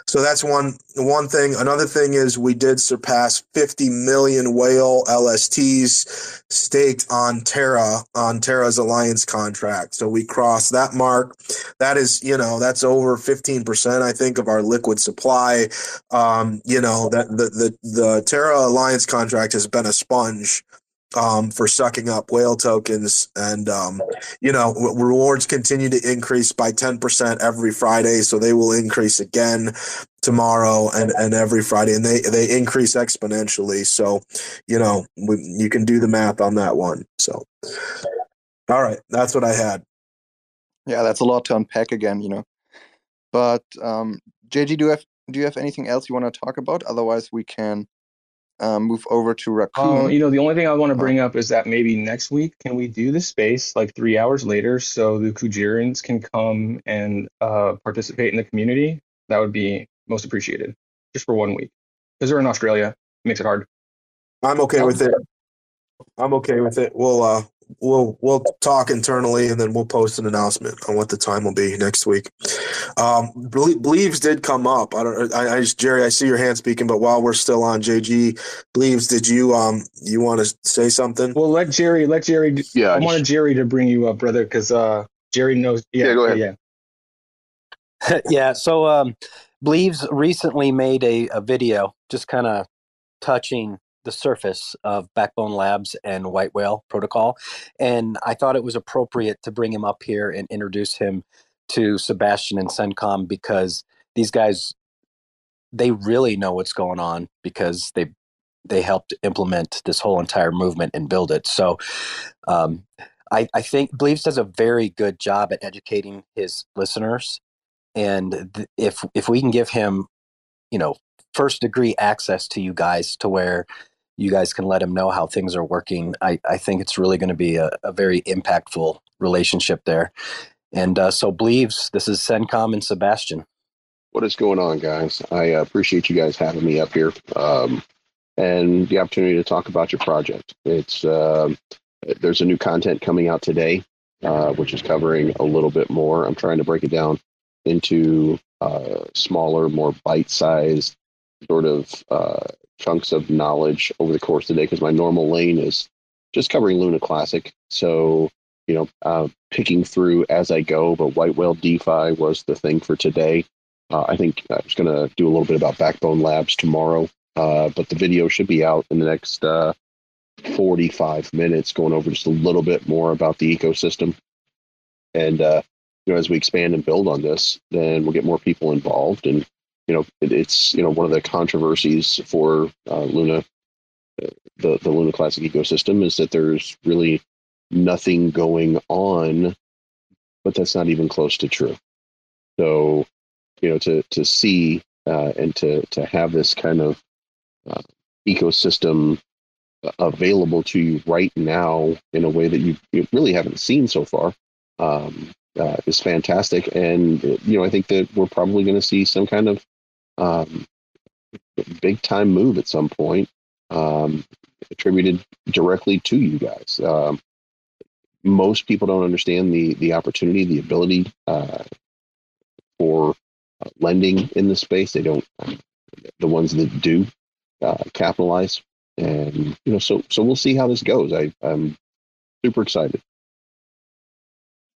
So that's one one thing. Another thing is we did surpass 50 million whale LSTs staked on Terra on Terra's alliance contract. So we crossed that mark. That is, you know, that's over 15% I think of our liquid supply. Um, you know, that the the the Terra alliance contract has been a sponge um, for sucking up whale tokens. And, um, you know, rewards continue to increase by 10% every Friday. So they will increase again tomorrow and, and every Friday. And they, they increase exponentially. So, you know, we, you can do the math on that one. So, all right. That's what I had. Yeah, that's a lot to unpack again, you know. But um, JG, do you have do you have anything else you want to talk about? Otherwise, we can um, move over to Raccoon. Um, you know, the only thing I want to bring up is that maybe next week can we do the space like three hours later so the Kujirans can come and uh, participate in the community? That would be most appreciated, just for one week. Because they're in Australia, it makes it hard. I'm okay with it. I'm okay with it. We'll uh, we'll we'll talk internally and then we'll post an announcement on what the time will be next week. Um, Bleeves did come up. I don't. I, I just Jerry. I see your hand speaking, but while we're still on JG, Bleeves. Did you um you want to say something? Well, let Jerry. Let Jerry. Yeah. I wanted Jerry to bring you up, brother, because uh Jerry knows. Yeah. yeah go ahead. Yeah. yeah. So um, Bleeves recently made a, a video just kind of touching the surface of Backbone Labs and White Whale Protocol. And I thought it was appropriate to bring him up here and introduce him to Sebastian and CENTCOM because these guys, they really know what's going on because they they helped implement this whole entire movement and build it. So um, I, I think Bleeves does a very good job at educating his listeners. And th- if if we can give him, you know, first degree access to you guys to where you guys can let him know how things are working. I, I think it's really going to be a, a, very impactful relationship there. And uh, so, Bleeves this is Sencom and Sebastian. What is going on, guys? I uh, appreciate you guys having me up here um, and the opportunity to talk about your project. It's uh, there's a new content coming out today, uh, which is covering a little bit more. I'm trying to break it down into uh, smaller, more bite-sized sort of uh, chunks of knowledge over the course of the day because my normal lane is just covering Luna Classic. So, you know, uh, picking through as I go, but White Whale DeFi was the thing for today. Uh, I think I was going to do a little bit about Backbone Labs tomorrow, uh, but the video should be out in the next uh, 45 minutes, going over just a little bit more about the ecosystem. And, uh, you know, as we expand and build on this, then we'll get more people involved and you know, it, it's you know one of the controversies for uh, Luna, the the Luna Classic ecosystem is that there's really nothing going on, but that's not even close to true. So, you know, to to see uh, and to to have this kind of uh, ecosystem available to you right now in a way that you, you really haven't seen so far um, uh, is fantastic. And you know, I think that we're probably going to see some kind of um, big time move at some point, um, attributed directly to you guys. Um, most people don't understand the the opportunity, the ability uh, for uh, lending in the space. They don't. the ones that do uh, capitalize, and you know, so so we'll see how this goes. I, I'm super excited.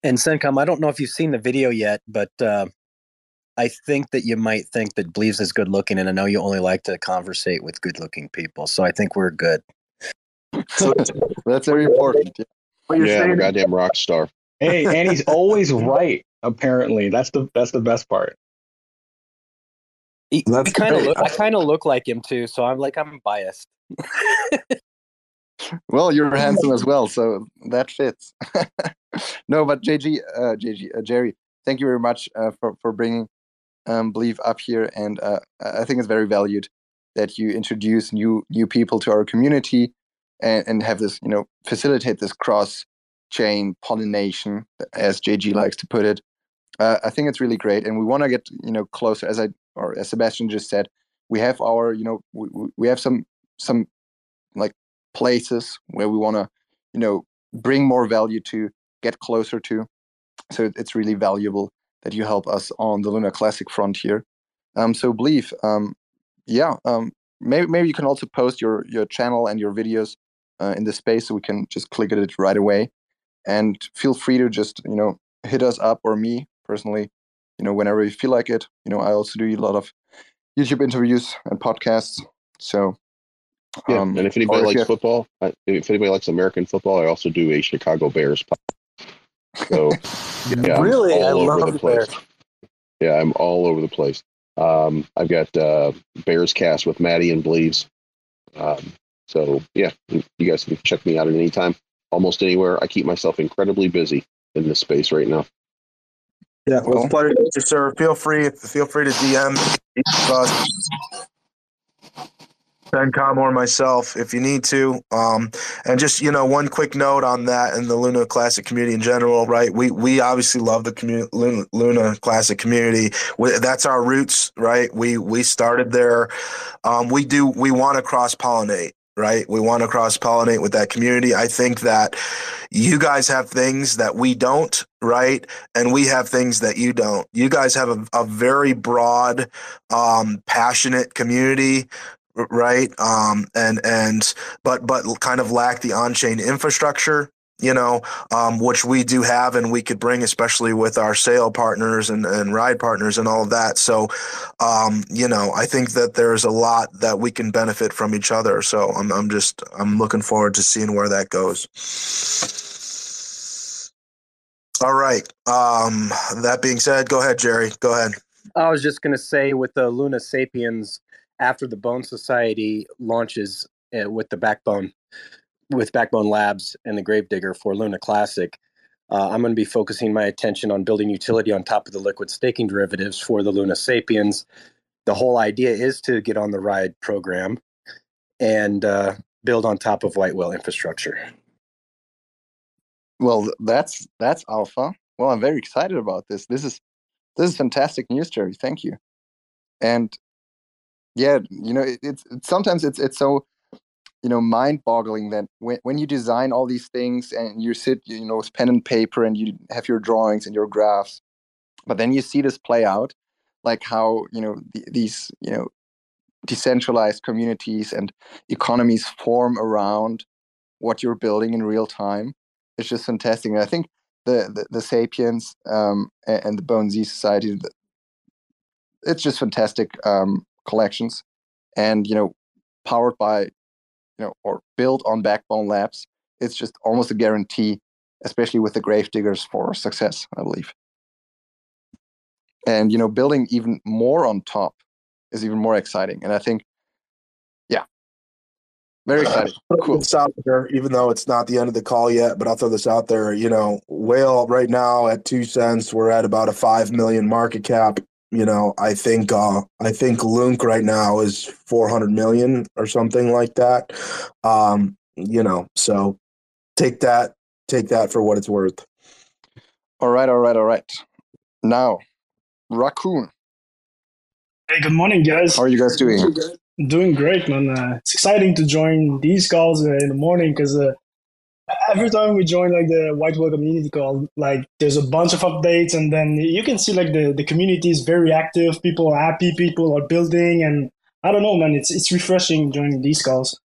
And CENTCOM, I don't know if you've seen the video yet, but uh, I think that you might think that Bleeves is good looking, and I know you only like to conversate with good looking people, so I think we're good. That's very important. Yeah, yeah I'm a goddamn rock star. Hey, and he's always right. Apparently, that's the that's the best part. He, he kind of I kind of look like him too, so I'm like I'm biased. well, you're handsome as well, so that fits. no, but JG, uh, JG, uh, Jerry, thank you very much uh, for for bringing um, Believe up here, and uh, I think it's very valued that you introduce new new people to our community and, and have this, you know, facilitate this cross chain pollination, as JG likes to put it. Uh, I think it's really great, and we want to get you know closer. As I or as Sebastian just said, we have our you know we, we have some some like places where we want to you know bring more value to, get closer to. So it's really valuable that you help us on the Luna Classic frontier. Um, so believe, um, yeah, um, maybe maybe you can also post your your channel and your videos uh, in the space so we can just click at it right away. And feel free to just you know hit us up or me personally, you know whenever you feel like it. You know I also do a lot of YouTube interviews and podcasts. So yeah, um, and if anybody likes have... football, if anybody likes American football, I also do a Chicago Bears. So yeah, really, I love the place. Bears. Yeah, I'm all over the place. Um, I've got uh, Bears Cast with Maddie and Bleeves. Um, so yeah, you guys can check me out at any time, almost anywhere. I keep myself incredibly busy in this space right now. Yeah, well, it's pleasure to sir. Feel free, feel free to DM us CenCom or myself if you need to. Um, and just you know, one quick note on that and the Luna Classic community in general, right? We we obviously love the community, Luna, Luna Classic community. We, that's our roots, right? We we started there. Um, we do we want to cross pollinate right? We want to cross pollinate with that community. I think that you guys have things that we don't, right? And we have things that you don't. You guys have a, a very broad, um, passionate community right? Um and and but but kind of lack the on-chain infrastructure you know um which we do have and we could bring especially with our sale partners and and ride partners and all of that. So um you know i think that there's a lot that we can benefit from each other. So i'm i'm just i'm looking forward to seeing where that goes. All right. Um that being said go ahead jerry. Go ahead. I was just going to say with the luna sapiens after the Bone Society launches uh, with the Backbone, with Backbone Labs and the Gravedigger for Luna Classic, uh, I'm going to be focusing my attention on building utility on top of the liquid staking derivatives for the Luna Sapiens. The whole idea is to get on the ride program and uh, build on top of White Whale infrastructure. Well, that's that's alpha. Well, I'm very excited about this. This is this is fantastic news, Jerry. Thank you. And yeah you know it, it's, sometimes it's it's so you know mind-boggling that when, when you design all these things and you sit you know with pen and paper and you have your drawings and your graphs but then you see this play out like how you know the, these you know decentralized communities and economies form around what you're building in real time it's just fantastic. And i think the the, the sapiens um, and, and, the bone z society it's just fantastic um, collections and you know powered by you know or built on backbone labs it's just almost a guarantee especially with the grave diggers for success i believe. And you know building even more on top is even more exciting and i think yeah. Very exciting. cool. this out there even though it's not the end of the call yet but i'll throw this out there. You know whale right now at two cents we're at about a five million market cap you know, I think uh, I think LUNC right now is 400 million or something like that. Um, you know, so take that take that for what it's worth. All right, all right, all right. Now, Raccoon. Hey, good morning, guys. How are you guys doing? Doing great, man. Uh, it's exciting to join these calls uh, in the morning because uh, every time we join like the white whale community call like there's a bunch of updates and then you can see like the, the community is very active. People are happy. People are building and i don't know man it's it's refreshing joining these calls.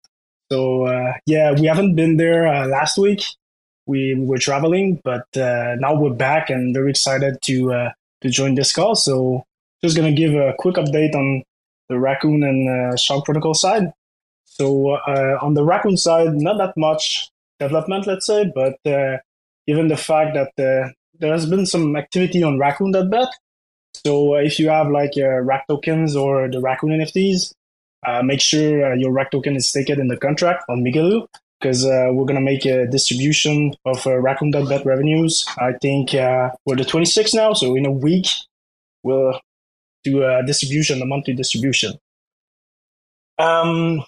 So uh, yeah we haven't been there uh, last week. We, we were traveling but uh, now we're back and very excited to uh, to join this call. So just gonna give a quick update on the raccoon and uh, shark protocol side. So uh, on the raccoon side not that much development, let's say. But uh, given the fact that uh, there has been some activity on Raccoon.bet, so uh, if you have like uh, RAC tokens or the Raccoon NFTs, uh, make sure uh, your RAC token is staked in the contract on Migaloo. because we're gonna make a distribution of uh, Raccoon.bet revenues. I think we're the 26th now, so in a week we'll do a distribution, a monthly distribution. Um,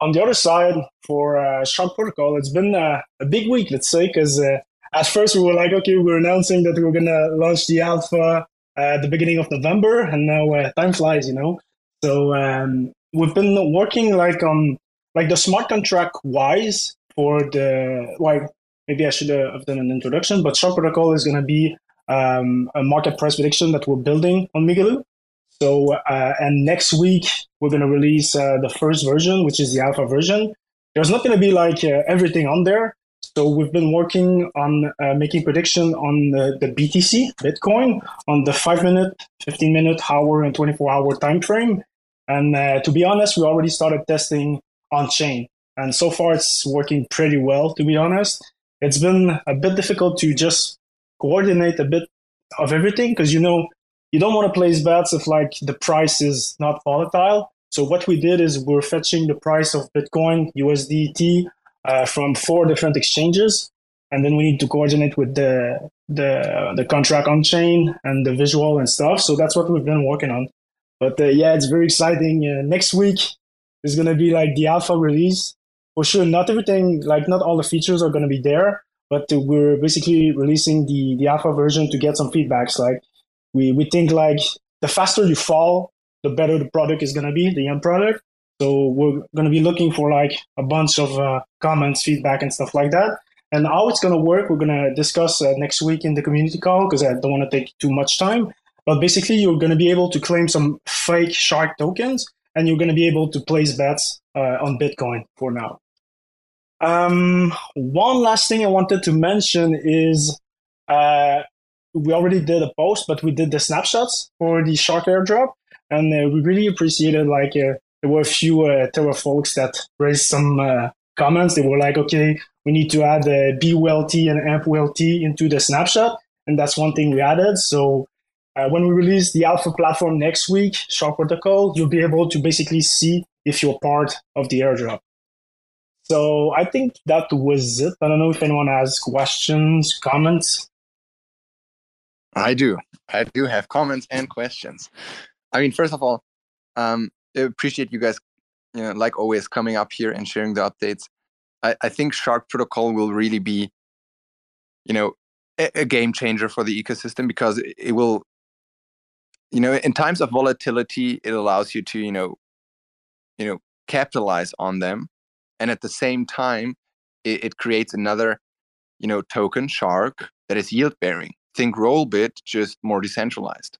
on the other side, for uh, Protocol, it's been uh, a big week, let's say, because uh, at first we were like, okay, we are announcing that we are gonna launch the alpha uh, at the beginning of November, and now uh, time flies, you know. So um, we've been working like on like the smart contract wise for the like maybe I should have done an introduction, but Shark Protocol is gonna be um, a market price prediction that we're building on Migaloo. So, uh, and next week we're going to release uh, the first version, which is the alpha version. There's not going to be like uh, everything on there. So we've been working on uh, making prediction on the, the, BTC, Bitcoin, on the five minute, 15 minute, hour, and 24 hour time frame. And uh, to be honest, we already started testing on chain. And so far it's working pretty well, to be honest. It's been a bit difficult to just coordinate a bit of everything because, you know, you don't want to place bets if like the price is not volatile. So what we did is we're fetching the price of Bitcoin, USDT uh, from four different exchanges, and then we need to coordinate with the the the contract on chain and the visual and stuff. So that's what we've been working on. But uh, yeah, it's very exciting. Uh, next week is gonna be like the alpha release for sure. Not everything, like not all the features are gonna be there, but we're basically releasing the the alpha version to get some feedbacks. Like we we think like the faster you fall, the better the product is gonna be, the end product. So we're gonna be looking for like a bunch of uh, comments, feedback, and stuff like that. And how it's gonna work, we're gonna discuss uh, next week in the community call because I don't want to take too much time. But basically, you're gonna be able to claim some fake shark tokens, and you're gonna be able to place bets uh, on Bitcoin for now. Um, one last thing I wanted to mention is uh, we already did a post, but we did the snapshots for the Shark airdrop, and uh, we really appreciated. Like uh, there were a few uh, Terra folks that raised some uh, comments. They were like, "Okay, we need to add uh, BULT and AMPULT into the snapshot," and that's one thing we added. So uh, when we release the alpha platform next week, Shark Protocol, you'll be able to basically see if you're part of the airdrop. So I think that was it. I don't know if anyone has questions, comments. I do. I do have comments and questions. I mean, first of all, um, I appreciate you guys, you know, like always, coming up here and sharing the updates. I, I think Shark Protocol will really be, you know, a, a game changer for the ecosystem because it, it will, you know, in times of volatility, it allows you to, you know, you know, capitalize on them, and at the same time, it, it creates another, you know, token Shark that is yield bearing think Rollbit just more decentralized.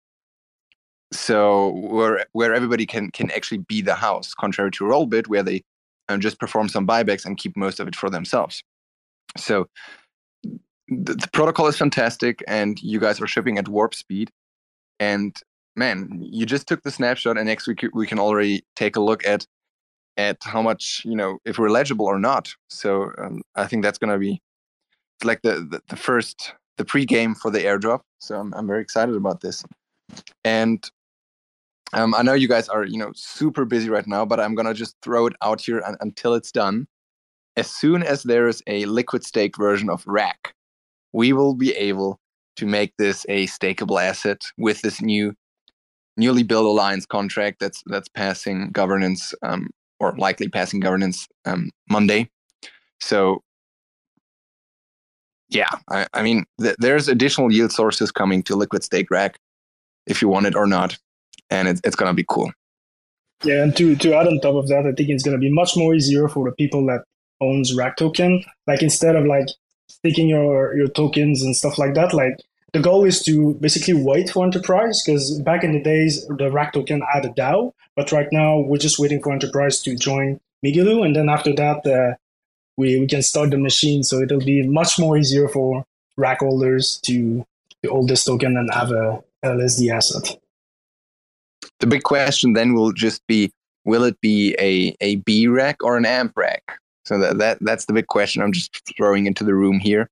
So where where everybody can can actually be the house, contrary to Rollbit, where they um, just perform some buybacks and keep most of it for themselves. So the, the protocol is fantastic, and you guys are shipping at warp speed. And man, you just took the snapshot, and next week we can already take a look at at how much you know if we're legible or not. So um, I think that's going to be like the, the, the first the pre-game for the airdrop. So I'm, I'm very excited about this. And um, I know you guys are, you know, super busy right now, but I'm gonna just throw it out here un- until it's done. As soon as there is a liquid stake version of RAC, we will be able to make this a stakeable asset with this new, newly built alliance contract that's that's passing governance um, or likely passing governance um, Monday. So yeah, I, I mean, th- there's additional yield sources coming to Liquid Stake RAC if you want it or not, and it's it's gonna be cool. Yeah, and to to add on top of that, I think it's gonna be much more easier for the people that owns RAC token. Like instead of like sticking your your tokens and stuff like that, like the goal is to basically wait for enterprise because back in the days the RAC token had a DAO, but right now we're just waiting for enterprise to join Migaloo, and then after that, uh, we, we can start the machine. So it'll be much more easier for RAC holders to, to hold this token and have a LSD asset. The big question then will just be will it be a, a bRAC or an ampRAC? So that, that that's the big question I'm just throwing into the room here.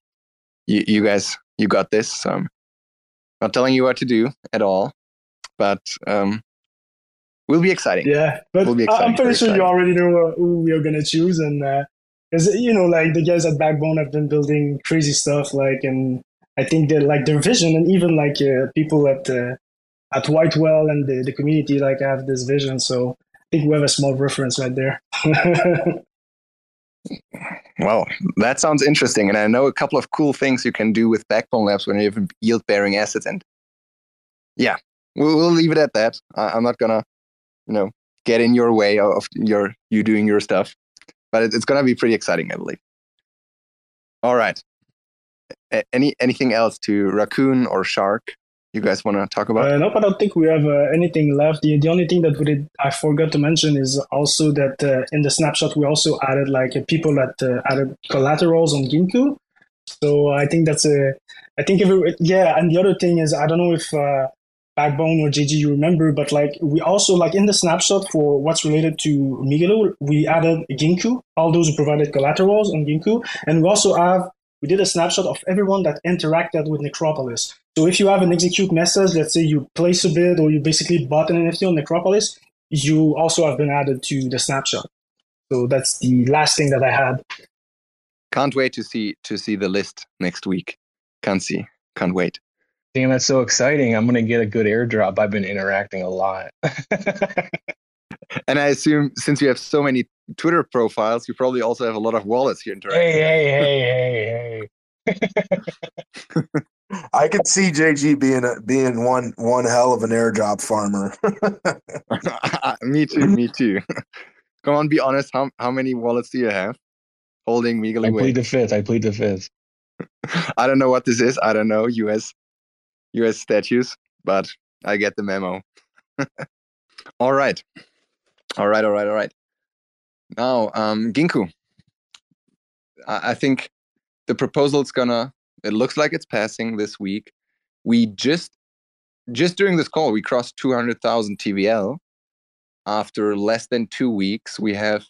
You, you guys, you got this. So I'm not telling you what to do at all, but um, will be exciting. Yeah, but will be exciting, I'm pretty sure exciting. you already know uh, who we are going to choose, and uh, because you know, like the guys at Backbone have been building crazy stuff, like, and I think that like their vision, and even like uh, people at uh, at White Whale and the, the community like have this vision. So I think we have a small reference right there. well, that sounds interesting, and I know a couple of cool things you can do with Backbone Labs when you have yield bearing assets. And yeah, we'll, we'll leave it at that. I, I'm not gonna, you know, get in your way of your you doing your stuff but it's going to be pretty exciting, I believe. All right. Any anything else to raccoon or shark? You guys want to talk about? Uh, nope, I don't think we have uh, anything left. The, the only thing that we did, I forgot to mention is also that uh, in the snapshot we also added like people that uh, added collaterals on Ginkou. So I think that's a, I think every yeah. And the other thing is I don't know if uh, Backbone or JG you remember, but like we also like in the snapshot for what's related to Migaloo, we added Ginkou, all those who provided collaterals on Ginkou, and we also have we did a snapshot of everyone that interacted with Necropolis. So if you have an execute message, let's say you place a bid or you basically bought an NFT on Necropolis, you also have been added to the snapshot. So that's the last thing that I had. Can't wait to see to see the list next week. Can't see. Can't wait. Damn, that's so exciting. I'm going to get a good airdrop. I've been interacting a lot. and I assume since you have so many Twitter profiles, you probably also have a lot of wallets here interacting. Hey, hey, hey, hey, hey. I could see JG being a, being one one hell of an airdrop farmer. me too. Me too. Come on, be honest. How how many wallets do you have holding Migaloo? I plead the fifth. I plead the fifth. I don't know what this is. I don't know. US US statues, but I get the memo. all right. All right, all right, all right. Now, um, Ginkou. I, I think the proposal is gonna, it looks like it's passing this week. We just, just during this call, we crossed 200,000 TVL. After less than two weeks, we have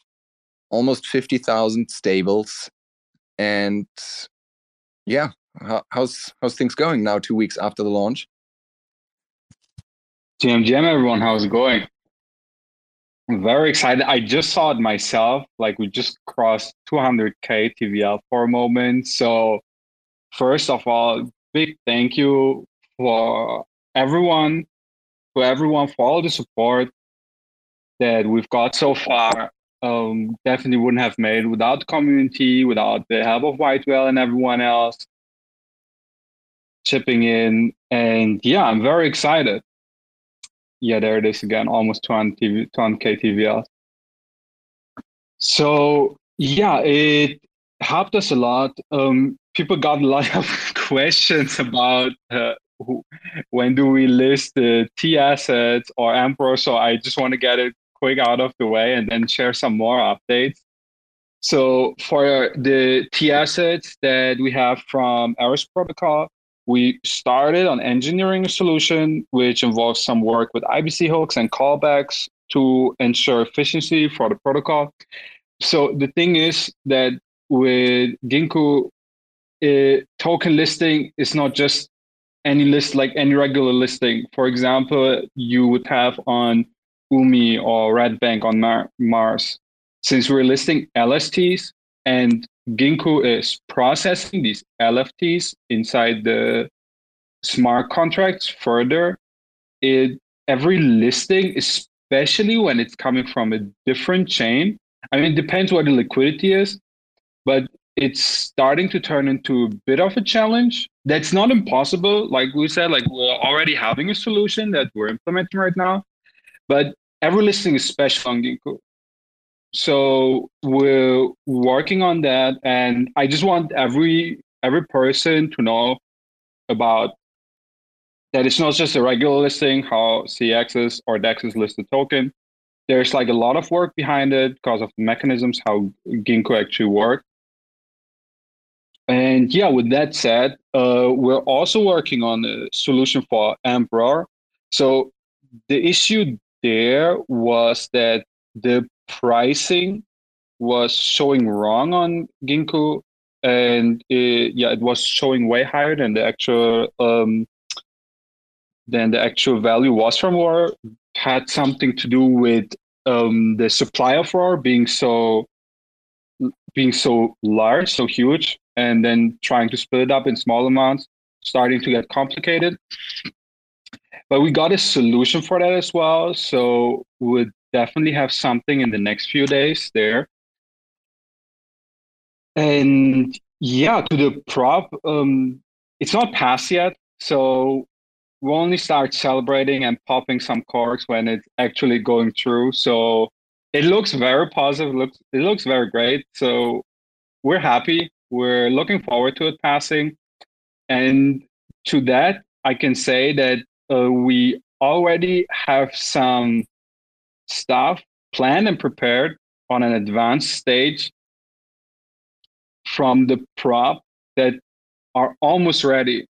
almost 50,000 stables. And yeah, how, how's how's things going now? Two weeks after the launch. GM everyone, how's it going? I'm very excited. I just saw it myself. Like we just crossed 200k TVL for a moment. So first of all, big thank you for everyone, for everyone for all the support that we've got so far. Um, definitely wouldn't have made without the community, without the help of White Whale and everyone else chipping in. And yeah, I'm very excited. Yeah, there it is again, almost 200, TV, 200k TVL. So yeah, it helped us a lot. Um, people got a lot of questions about uh, who, when do we list the T assets or ampROAR. So I just want to get it quick out of the way and then share some more updates. So for the T assets that we have from Eris Protocol, we started on engineering a solution which involves some work with IBC hooks and callbacks to ensure efficiency for the protocol. So the thing is that with Ginkou, it, token listing is not just any list like any regular listing. For example, you would have on Umee or Red Bank on Mar- Mars. Since we're listing LSTs and Ginkou is processing these LSTs inside the smart contracts further. It every listing, especially when it's coming from a different chain. I mean, it depends what the liquidity is, but it's starting to turn into a bit of a challenge. That's not impossible. Like we said, like we're already having a solution that we're implementing right now, but every listing is special on Ginkou so we're working on that and i just want every every person to know about that it's not just a regular listing how cx's or dexes list a token. There's like a lot of work behind it because of the mechanisms how Ginkou actually work. And yeah with that said uh, we're also working on a solution for ampROAR. So the issue there was that the pricing was showing wrong on Ginkou, and it, yeah, it was showing way higher than the actual um, than the actual value was from Roar. Had something to do with um, the supply of Roar being so being so large, so huge, and then trying to split it up in small amounts, starting to get complicated. But we got a solution for that as well. So we'll definitely have something in the next few days there. And yeah, to the prop, um, it's not passed yet. So we'll only start celebrating and popping some corks when it's actually going through. So it looks very positive. It looks it looks very great. So we're happy. We're looking forward to it passing. And to that, I can say that uh, we already have some stuff planned and prepared on an advanced stage from the prop that are almost ready.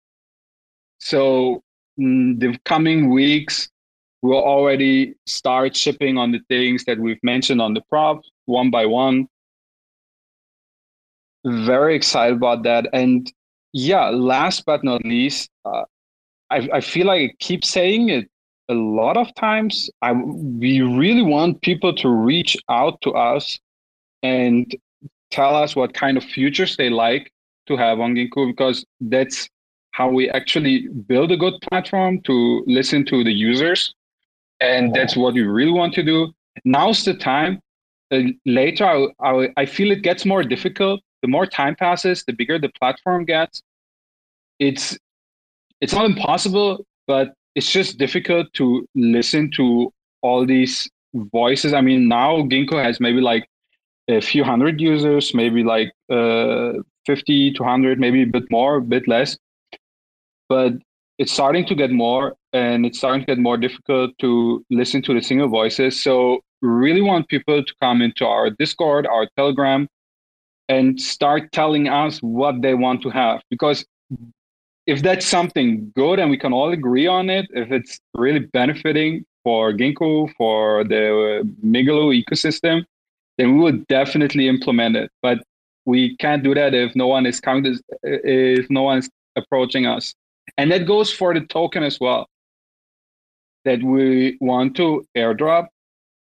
So in the coming weeks, we'll already start shipping on the things that we've mentioned on the prop one by one. Very excited about that. And yeah, last but not least, uh, I, I feel like I keep saying it a lot of times. I we really want people to reach out to us and tell us what kind of futures they like to have on Ginkou because that's how we actually build a good platform to listen to the users. And that's what we really want to do. Now's the time. Uh, later, I, I, I feel it gets more difficult. The more time passes, the bigger the platform gets. It's it's not impossible, but it's just difficult to listen to all these voices. I mean, now Ginkou has maybe like a few hundred users, maybe like uh, 50 to 100, maybe a bit more, a bit less. But it's starting to get more and it's starting to get more difficult to listen to the single voices. So really want people to come into our Discord, our Telegram, and start telling us what they want to have. Because if that's something good and we can all agree on it, if it's really benefiting for Ginkou, for the Migaloo ecosystem, then we would definitely implement it. But we can't do that if no one is coming if no one is approaching us. And that goes for the token as well. That we want to airdrop.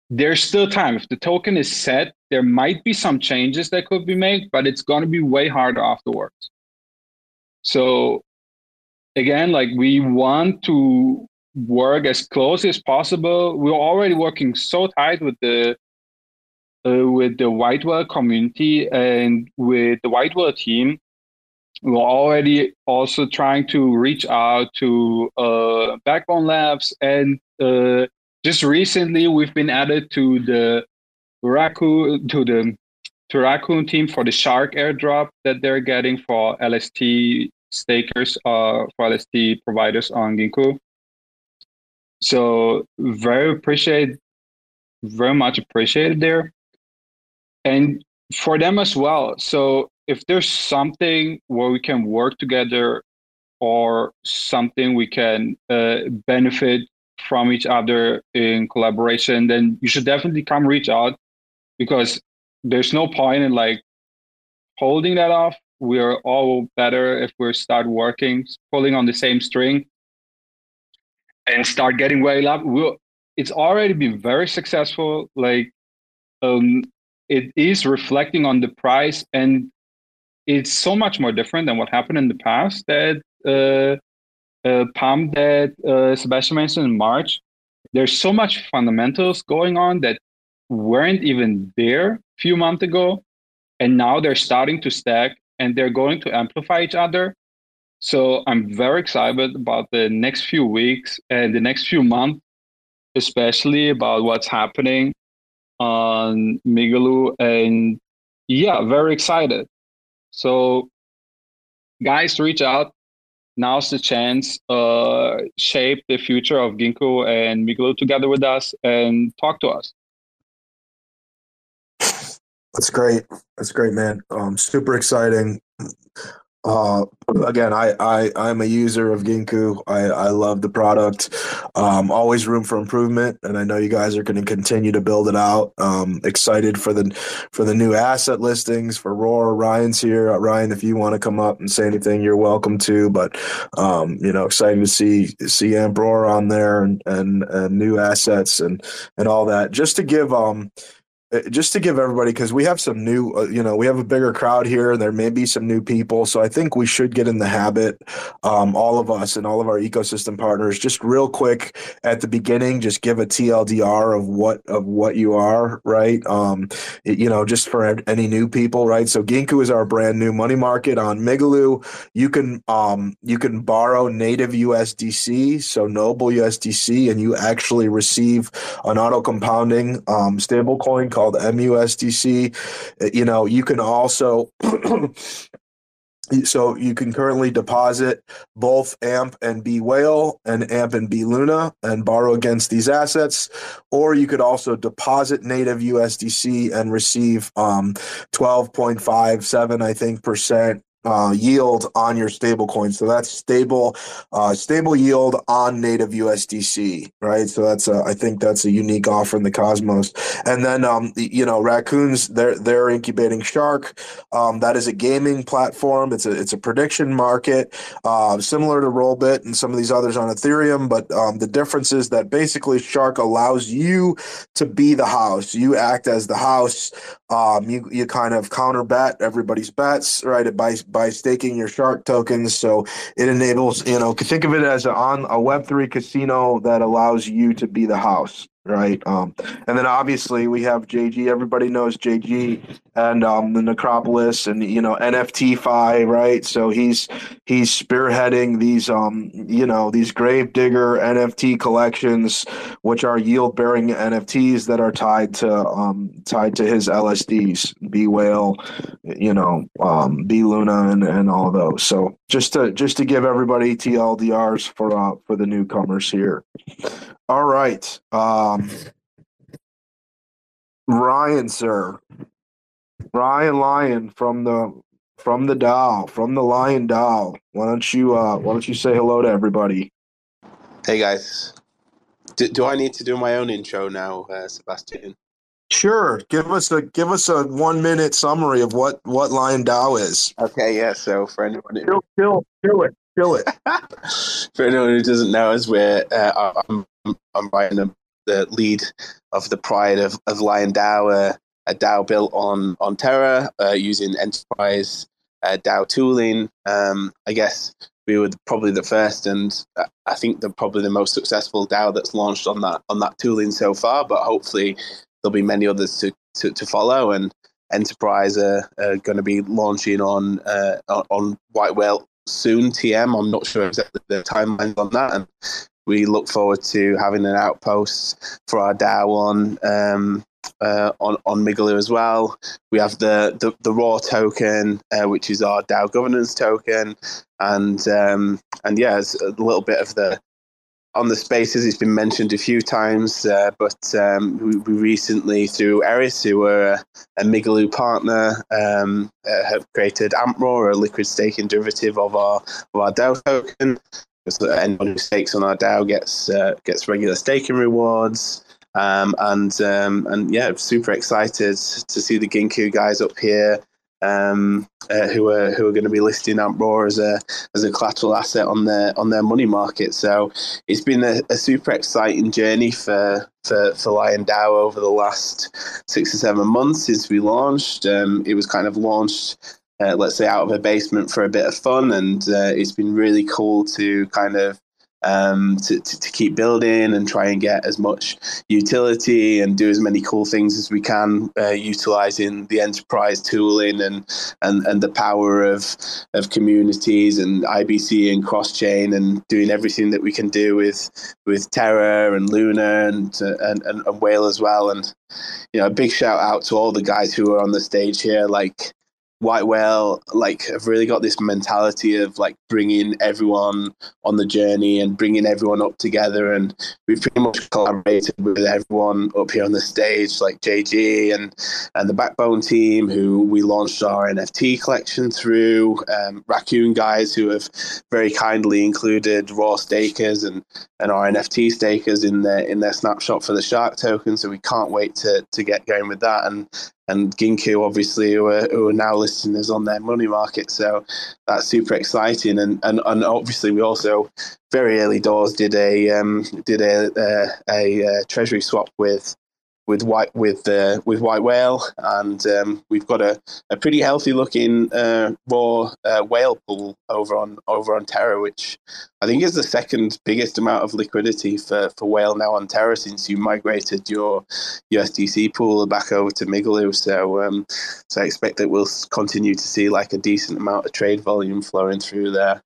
There's still time. If the token is set, there might be some changes that could be made, but it's going to be way harder afterwards. So again, like we want to work as close as possible. We're already working so tight with the uh, with the White Whale community and with the White Whale team. We're already also trying to reach out to uh, Backbone Labs, and uh, just recently we've been added to the Raccoon to the to Raccoon team for the Shark airdrop that they're getting for LST stakers uh, for LST providers on Ginkou. So very appreciate, very much appreciated there, and for them as well. So if there's something where we can work together, or something we can uh, benefit from each other in collaboration, then you should definitely come reach out because there's no point in like holding that off we're all better if we start working, pulling on the same string, and start getting way up. We'll, it's already been very successful. Like, um, it is reflecting on the price, and it's so much more different than what happened in the past. That uh, uh, that uh, Sebastian mentioned in March. There's so much fundamentals going on that weren't even there a few months ago, and now they're starting to stack and they're going to amplify each other. So I'm very excited about the next few weeks and the next few months, especially about what's happening on Migaloo. And yeah, very excited. So guys, reach out. Now's the chance. Uh, shape the future of Ginkou and Migaloo together with us and talk to us. That's great. That's great, man. Um, super exciting. Uh, again, I, I, I'm a user of Ginkou. I, I love the product. Um, always room for improvement. And I know you guys are going to continue to build it out. Um, excited for the, for the new asset listings for Roar. Ryan's here. Uh, Ryan, if you want to come up and say anything, you're welcome to, but, um, you know, excited to see, see Amp on there and, and, and new assets and, and all that just to give, um, just to give everybody because we have some new uh, you know we have a bigger crowd here there may be some new people so i think we should get in the habit um, all of us and all of our ecosystem partners just real quick at the beginning just give a tldr of what of what you are right? Um, it, you know just for any new people right? So Ginkou is our brand new money market on migaloo. You can um, you can borrow native usdc so noble usdc and you actually receive an auto compounding um, stable coin called MUSDC. Uh, you know, you can also so you can currently deposit both AMP and B Whale and AMP and B Luna and borrow against these assets, or you could also deposit native USDC and receive um, 12.57, I think, percent uh, yield on your stable coin. So that's stable, uh, stable yield on native USDC, right? So that's a, I think that's a unique offer in the Cosmos. And then, um, you know, Raccoons, they're, they're incubating Shark. Um, that is a gaming platform. It's a, it's a prediction market, uh, similar to Rollbit and some of these others on Ethereum. But um, the difference is that basically Shark allows you to be the house. You act as the house. Um, you, you kind of counter bet everybody's bets, right? By, by staking your shark tokens. So it enables, you know, think of it as a, on a Web3 casino that allows you to be the house right? Um, and then obviously we have JG. Everybody knows JG and um, the Necropolis and you know NFT right? So he's he's spearheading these um, you know these Gravedigger NFT collections, which are yield bearing NFTs that are tied to um, tied to his LSDs, B Whale, you know, um, B Luna, and, and all those. So just to just to give everybody TLDRs for uh, for the newcomers here. All right. Um, Ryan, sir. Ryan Lion from the from the DAO, from the Lion DAO. Why don't you uh why don't you say hello to everybody? Hey guys. Do, do I need to do my own intro now, uh, Sebastian? Sure. Give us a give us a one minute summary of what what Lion DAO is. Okay, yeah. So for anyone who kill, kill, kill it, it. for anyone who doesn't know us, we're uh, I'm I'm writing the lead of the Pride of, of Lion DAO, uh, a DAO built on on Terra uh, using enterprise uh, DAO tooling. Um, I guess we were probably the first, and uh, I think the probably the most successful DAO that's launched on that on that tooling so far. But hopefully, there'll be many others to to, to follow. And Enterprise are, are going to be launching on uh, on White Whale soon. TM. I'm not sure exactly the timelines on that, and we look forward to having an outpost for our DAO on um, uh, on on Migaloo as well. We have the the, the ROAR token, uh, which is our DAO governance token, and um, and yeah, it's a little bit of the on the spaces. It's been mentioned a few times, uh, but um, we, recently, through Eris, who were a, a Migaloo partner, um, uh, have created ampROAR, a liquid staking derivative of our of our DAO token because anyone who stakes on our DAO gets uh, gets regular staking rewards. Um, and um, and yeah, super excited to see the Ginkou guys up here um, uh, who are who are going to be listing ampROAR as a as a collateral asset on their on their money market. So it's been a, a super exciting journey for for for Lion DAO over the last six or seven months since we launched. Um, it was kind of launched uh, let's say, out of a basement for a bit of fun. And uh, it's been really cool to kind of um, to, to, to, keep building and try and get as much utility and do as many cool things as we can, uh, utilizing the enterprise tooling and, and, and the power of, of communities and IBC and cross chain and doing everything that we can do with, with Terra and Luna and, and, and, and Whale as well. And, you know, a big shout out to all the guys who are on the stage here, like White Whale like have really got this mentality of like bringing everyone on the journey and bringing everyone up together and we've pretty much collaborated with everyone up here on the stage like JG and and the Backbone team who we launched our NFT collection through um, Raccoon guys who have very kindly included ROAR stakers and and our NFT stakers in their in their snapshot for the Shark token so we can't wait to to get going with that. And and Ginkou obviously who are, who are now listing us on their money market. So that's super exciting. And, and, and obviously we also very early doors did a um, did a, a, a, treasury swap with with white with uh, with white whale, and um, we've got a, a pretty healthy looking uh, ROAR uh, whale pool over on over on Terra, which I think is the second biggest amount of liquidity for, for whale now on Terra since you migrated your USDC pool back over to Migaloo. So um, so I expect that we'll continue to see like a decent amount of trade volume flowing through there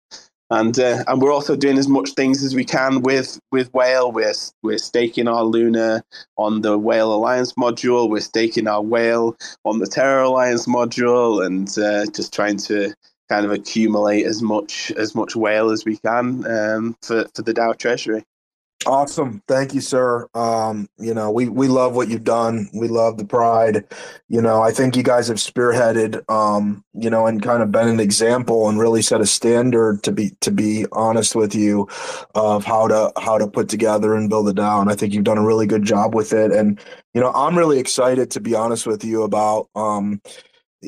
and uh, and we're also doing as much things as we can with with whale. We're we're staking our Luna on the Whale Alliance module. We're staking our whale on the Terra Alliance module, and uh, just trying to kind of accumulate as much as much whale as we can um, for for the DAO treasury. Awesome. Thank you, sir. Um, you know, we, we love what you've done. We love the pride. You know, I think you guys have spearheaded, um, you know, and kind of been an example and really set a standard to be, to be honest with you of how to, how to put together and build it down. I think you've done a really good job with it. And, you know, I'm really excited to be honest with you about, um,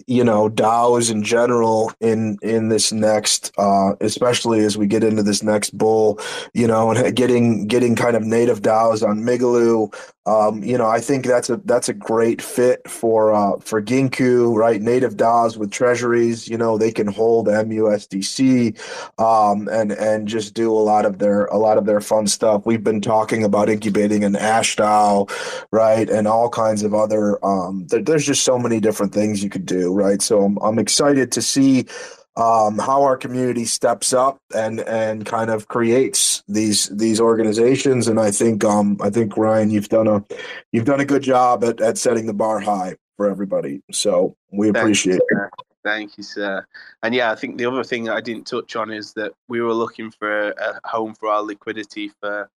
you know DAOs in general in in this next uh especially as we get into this next bull you know and getting getting kind of native DAOs on Migaloo um, you know, I think that's a that's a great fit for uh, for Ginkou, right? Native DAOs with treasuries, you know, they can hold MUSDC um, and and just do a lot of their a lot of their fun stuff. We've been talking about incubating an Ash DAO, right, and all kinds of other. Um, there, there's just so many different things you could do, right? So I'm I'm excited to see um, how our community steps up and and kind of creates these these organizations. And I think um, I think Ryan, you've done a you've done a good job at, at setting the bar high for everybody. So we appreciate it. Thank you, sir. And yeah, I think the other thing that I didn't touch on is that we were looking for a home for our liquidity for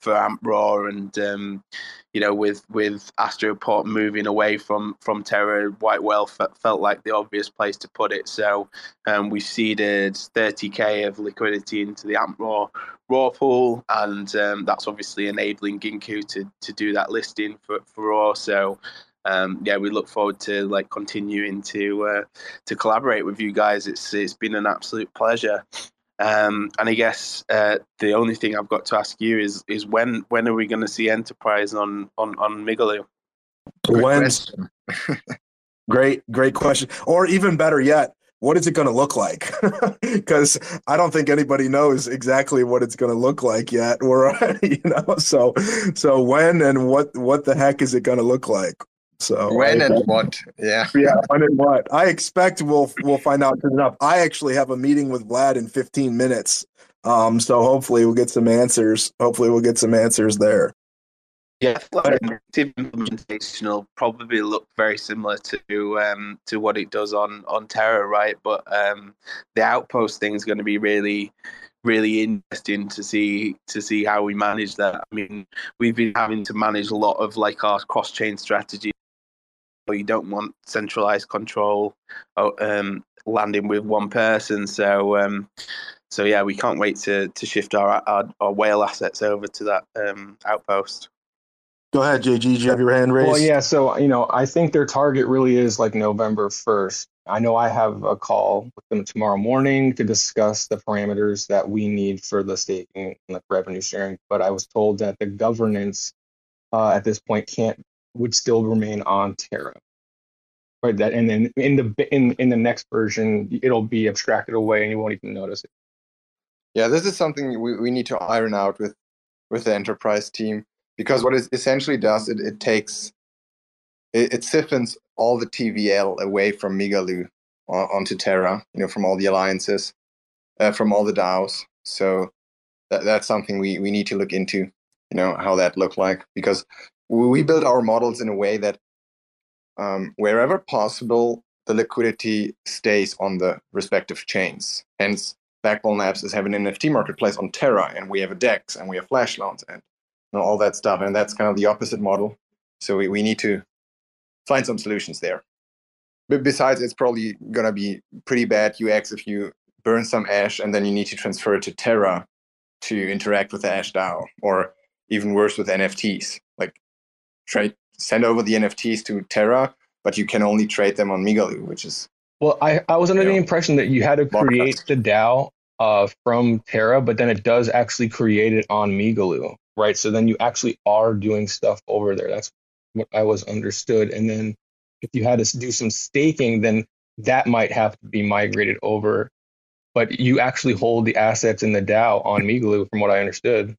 for ampROAR, and um, you know, with with Astroport moving away from from Terra, White Whale f- felt like the obvious place to put it. So um, we seeded 30k of liquidity into the Amp Raw Raw pool, and um, that's obviously enabling Ginkou to to do that listing for for Raw. So. Um, yeah, we look forward to like continuing to uh, to collaborate with you guys. It's it's been an absolute pleasure. Um, and I guess uh, the only thing I've got to ask you is is when when are we going to see Enterprise on on on Migaloo? When? great, great question. Or even better yet, what is it going to look like? Because I don't think anybody knows exactly what it's going to look like yet. We're you know so so when and what what the heck is it going to look like? So when I, and what? Yeah. Yeah, when and what? I expect we'll we'll find out soon enough. I actually have a meeting with Vlad in 15 minutes. Um, so hopefully we'll get some answers. Hopefully we'll get some answers there. Yeah, active implementation will probably look very similar to um, to what it does on on Terra, right? But um, the outpost thing is going to be really really interesting to see to see how we manage that. I mean, we've been having to manage a lot of like our cross chain strategy you don't want centralized control um, landing with one person. So um, so yeah, we can't wait to to shift our our, our whale assets over to that um, outpost. Go ahead, JG. Do you have your hand raised? Well, yeah. So you know, I think their target really is like November first. I know I have a call with them tomorrow morning to discuss the parameters that we need for the staking and the revenue sharing. But I was told that the governance uh, at this point can't would still remain on Terra. Right. That and then in the in in the next version, it'll be abstracted away and you won't even notice it. Yeah, this is something we, we need to iron out with with the enterprise team because what it essentially does it, it takes it, it siphons all the TVL away from Migaloo onto Terra, you know, from all the alliances, uh, from all the DAOs. So that, that's something we, we need to look into, you know, how that look like because we build our models in a way that um, wherever possible, the liquidity stays on the respective chains. Hence, Backbone Labs is having an NFT marketplace on Terra, and we have a DEX, and we have flash loans, and you know, all that stuff. And that's kind of the opposite model. So we, we need to find some solutions there. But besides, it's probably going to be pretty bad UX if you burn some Ash and then you need to transfer it to Terra to interact with the Ash DAO, or even worse with NFTs. Like trade send over the NFTs to Terra, but you can only trade them on Migaloo, which is well, I, I was under the know, impression that you had to create the DAO uh, from Terra, but then it does actually create it on Migaloo, right? So then you actually are doing stuff over there. That's what I was understood. And then if you had to do some staking, then that might have to be migrated over. But you actually hold the assets in the DAO on Migaloo, from what I understood.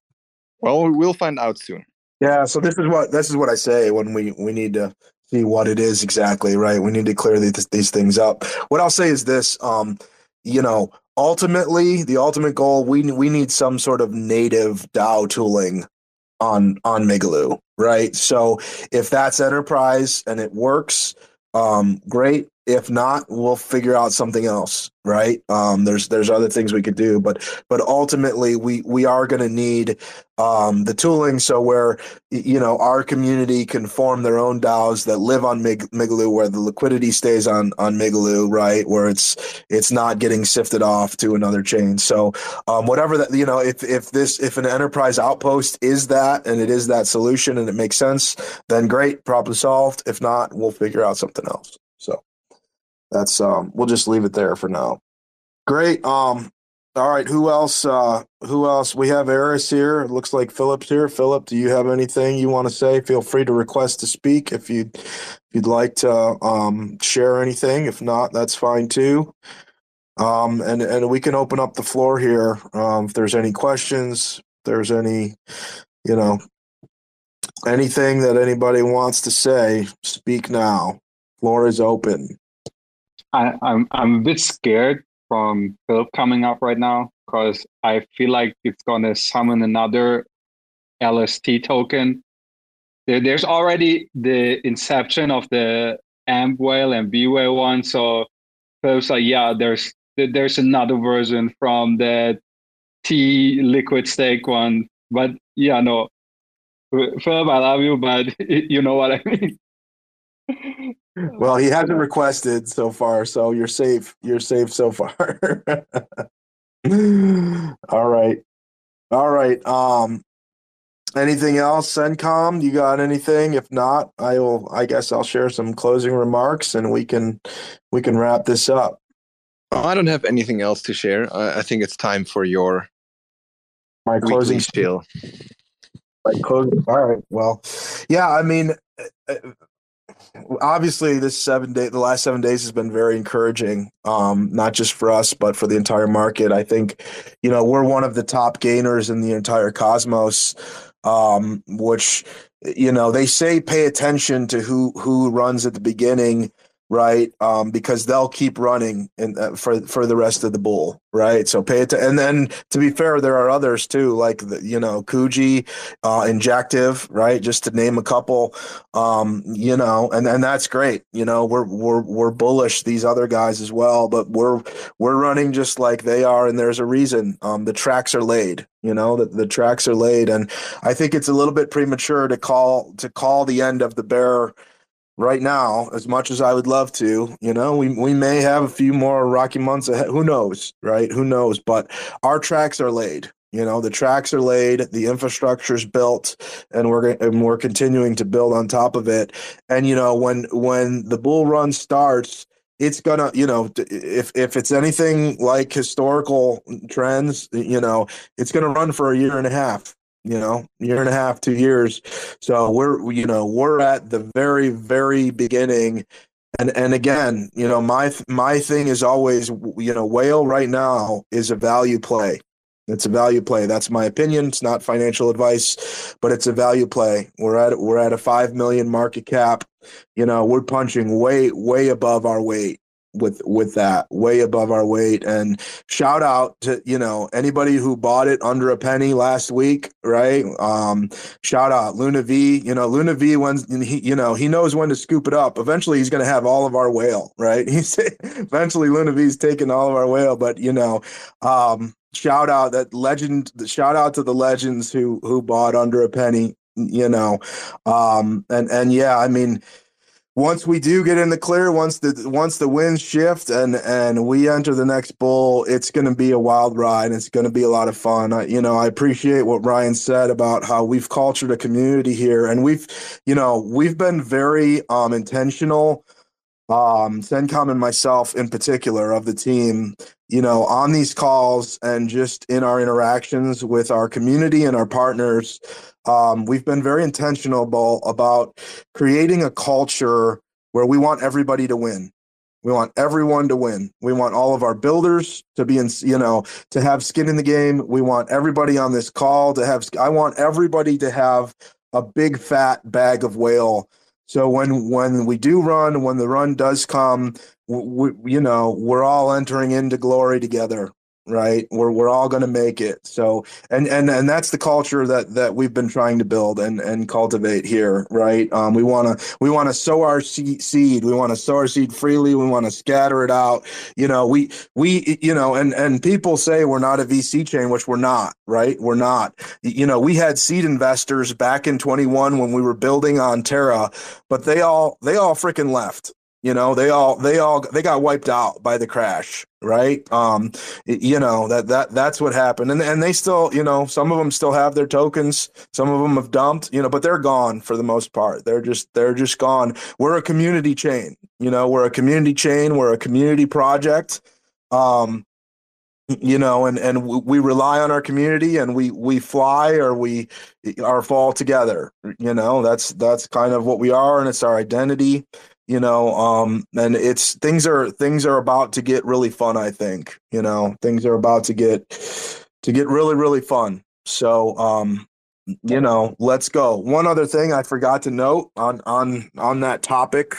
Well, we'll find out soon. Yeah, so this is what this is what I say when we we need to see what it is exactly, right? We need to clear these, these things up. What I'll say is this, um, you know, ultimately the ultimate goal we we need some sort of native DAO tooling on on Migaloo, right? So if that's enterprise and it works, um, great. If not, we'll figure out something else, right? Um, there's there's other things we could do, but but ultimately we we are going to need um, the tooling so where you know our community can form their own DAOs that live on Mig- Migaloo, where the liquidity stays on on Migaloo, right? Where it's it's not getting sifted off to another chain. So um, whatever that you know, if if this if an enterprise outpost is that and it is that solution and it makes sense, then great, problem solved. If not, we'll figure out something else. So that's um we'll just leave it there for now. Great. Um all right, who else uh who else? We have Eris here. It looks like Philip's here. Philip, do you have anything you want to say? Feel free to request to speak if you if you'd like to um share anything. If not, that's fine too. Um and and we can open up the floor here um if there's any questions, there's any you know anything that anybody wants to say, speak now. Floor is open. I, I'm I'm a bit scared from Philip coming up right now because I feel like it's gonna summon another LST token. There, there's already the inception of the AMP whale and B whale one, so Philip's like, yeah, there's there's another version from the T liquid stake one, but yeah, no, Philip, I love you, but you know what I mean. Well, he hasn't requested so far, so you're safe. You're safe so far. All right. All right. Um anything else, CENTCOM? You got anything? If not, I will I guess I'll share some closing remarks and we can we can wrap this up. Oh, I don't have anything else to share. I, I think it's time for your My closing spiel. like closing. All right. Well, yeah, I mean uh, obviously this seven day the last seven days has been very encouraging um not just for us but for the entire market. I think you know we're one of the top gainers in the entire cosmos um which you know they say pay attention to who who runs at the beginning right? Um because they'll keep running in, uh, for for the rest of the bull right? So pay it and then to be fair there are others too like the, you know Kuji uh injective right? Just to name a couple. Um you know and and that's great you know? We're we're we're bullish these other guys as well but we're we're running just like they are and there's a reason. Um the tracks are laid you know? The, the tracks are laid and i think it's a little bit premature to call to call the end of the bear right now as much as i would love to you know we, we may have a few more rocky months ahead. Who knows right? Who knows? But our tracks are laid you know the tracks are laid the infrastructure's built and we're and we're continuing to build on top of it. And you know when when the bull run starts it's gonna you know if if it's anything like historical trends you know it's gonna run for a year and a half you know year and a half two years. So we're you know we're at the very very beginning. And and again you know my my thing is always you know whale right now is a value play. It's a value play. That's my opinion. It's not financial advice but it's a value play. We're at we're at a 5 million market cap. You know we're punching way way above our weight with with that way above our weight. And shout out to you know anybody who bought it under a penny last week right? Um shout out luna v you know luna v when he you know he knows when to scoop it up. Eventually he's going to have all of our whale right? He's eventually luna v's taking all of our whale but you know um shout out that legend shout out to the legends who who bought under a penny you know um and and yeah i mean once we do get in the clear, once the once the winds shift and and we enter the next bull, it's going to be a wild ride. It's going to be a lot of fun. I, you know, I appreciate what Ryan said about how we've cultured a community here, and we've, you know, we've been very um, intentional. Um, CENTCOM and myself, in particular, of the team, you know, on these calls and just in our interactions with our community and our partners, um, we've been very intentional about creating a culture where we want everybody to win. We want everyone to win. We want all of our builders to be in, you know, to have skin in the game. We want everybody on this call to have, I want everybody to have a big fat bag of whale. So when when we do run, when the run does come, we, you know, we're all entering into glory together right? We're, we're all going to make it. So and and and that's the culture that that we've been trying to build and and cultivate here right? Um, we want to we want to sow our seed. We want to sow our seed freely. We want to scatter it out. You know we we you know and and people say we're not a vc chain which we're not right? We're not. You know we had seed investors back in 21 when we were building on terra but they all they all freaking left you know they all they all they got wiped out by the crash right? Um you know that that that's what happened. And and they still you know some of them still have their tokens. Some of them have dumped you know but they're gone for the most part. They're just they're just gone. We're a community chain you know we're a community chain we're a community project. Um you know and and we rely on our community and we we fly or we are fall together. You know that's that's kind of what we are and it's our identity you know um and it's things are things are about to get really fun i think you know things are about to get to get really really fun. So um you know let's go. One other thing i forgot to note on on on that topic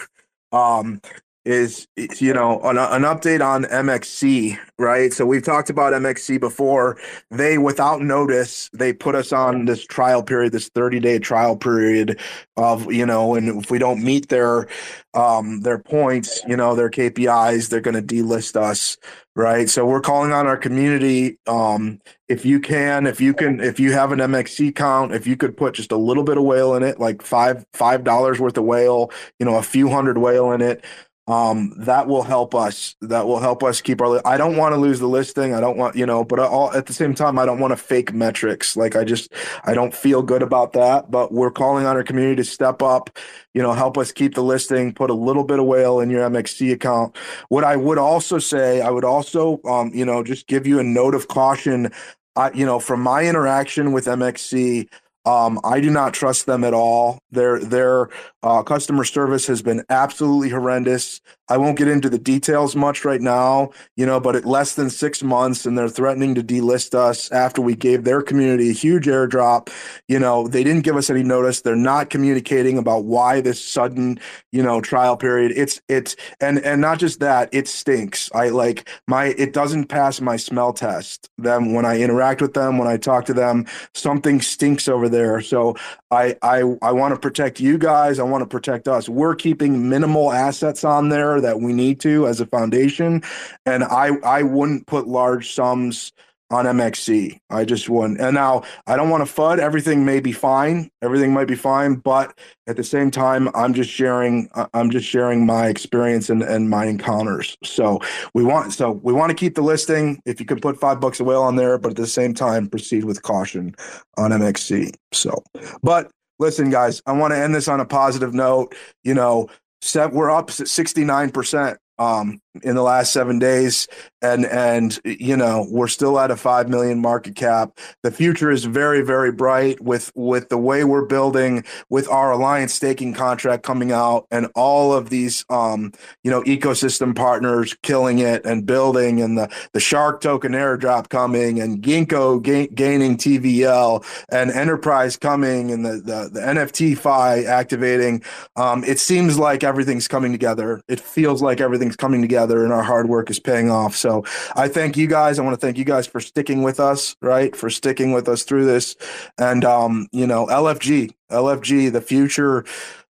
um is, you know an, an update on MXC, right? So we've talked about MXC before. They without notice they put us on this trial period, this 30 day trial period of you know, and if we don't meet their um their points, you know, their KPIs, they're going to delist us, right? So we're calling on our community. Um, if you can, if you can, if you have an MXC count, if you could put just a little bit of whale in it, like five five dollars worth of whale, you know, a few hundred whale in it um, that will help us. That will help us keep our. I don't want to lose the listing. I don't want you know, but all, at the same time, I don't want to fake metrics. Like I just, I don't feel good about that. But we're calling on our community to step up. You know, help us keep the listing. Put a little bit of whale in your MXC account. What I would also say, I would also, um, you know, just give you a note of caution. I, you know, from my interaction with MXC, um, I do not trust them at all. Their their uh, customer service has been absolutely horrendous. I won't get into the details much right now, you know, but at less than six months, and they're threatening to delist us after we gave their community a huge airdrop. You know, they didn't give us any notice. They're not communicating about why this sudden, you know, trial period. It's it's and and not just that, it stinks. I like my it doesn't pass my smell test. Them when I interact with them, when I talk to them, something stinks over there. So I I I want to protect you guys. I want to protect us. We're keeping minimal assets on there that we need to as a foundation, and I I wouldn't put large sums on MXC. I just wouldn't. And now I don't want to FUD. Everything may be fine. Everything might be fine, but at the same time, I'm just sharing. I'm just sharing my experience and, and my encounters. So we want. So we want to keep the listing. If you could put five bucks a whale on there, but at the same time, proceed with caution on MXC. So, but listen, guys, I want to end this on a positive note. You know, we're up 69% um, in the last seven days, and and you know we're still at a five million market cap. The future is very very bright with with the way we're building, with our alliance staking contract coming out, and all of these um, you know ecosystem partners killing it and building, and the the Shark token airdrop coming, and Ginkou ga- gaining TVL, and Enterprise coming, and the the, the NFT fi activating. Um, it seems like everything's coming together. It feels like everything's coming together and our hard work is paying off. So I thank you guys. I want to thank you guys for sticking with us, right? For sticking with us through this. And, um, you know, LFG, LFG, the future,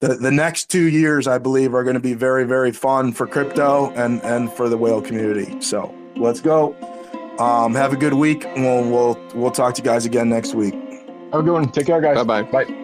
the, the next two years, I believe, are going to be very, very fun for crypto and, and for the whale community. So let's go. Um, have a good week. We'll, we'll, we'll talk to you guys again next week. Have a good one. Take care, guys. Bye-bye. Bye.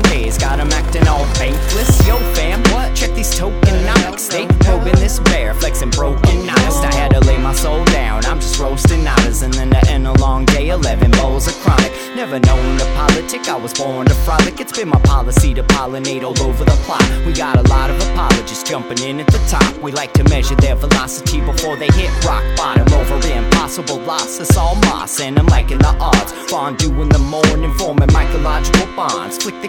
days, got 'em acting all bankless. Yo, fam, what? Check these tokenomics. They probing this bear, flexing broken honest. I had to lay my soul down. I'm just roasting nadas, and then to end a long day, 11 bowls of chronic. Never known to politic, I was born to frolic. It's been my policy to pollinate all over the plot. We got a lot of apologists jumping in at the top. We like to measure their velocity before they hit rock bottom over impossible loss. It's all moss, and I'm liking the odds. Fondue in the morning, forming mycological bonds. Flick the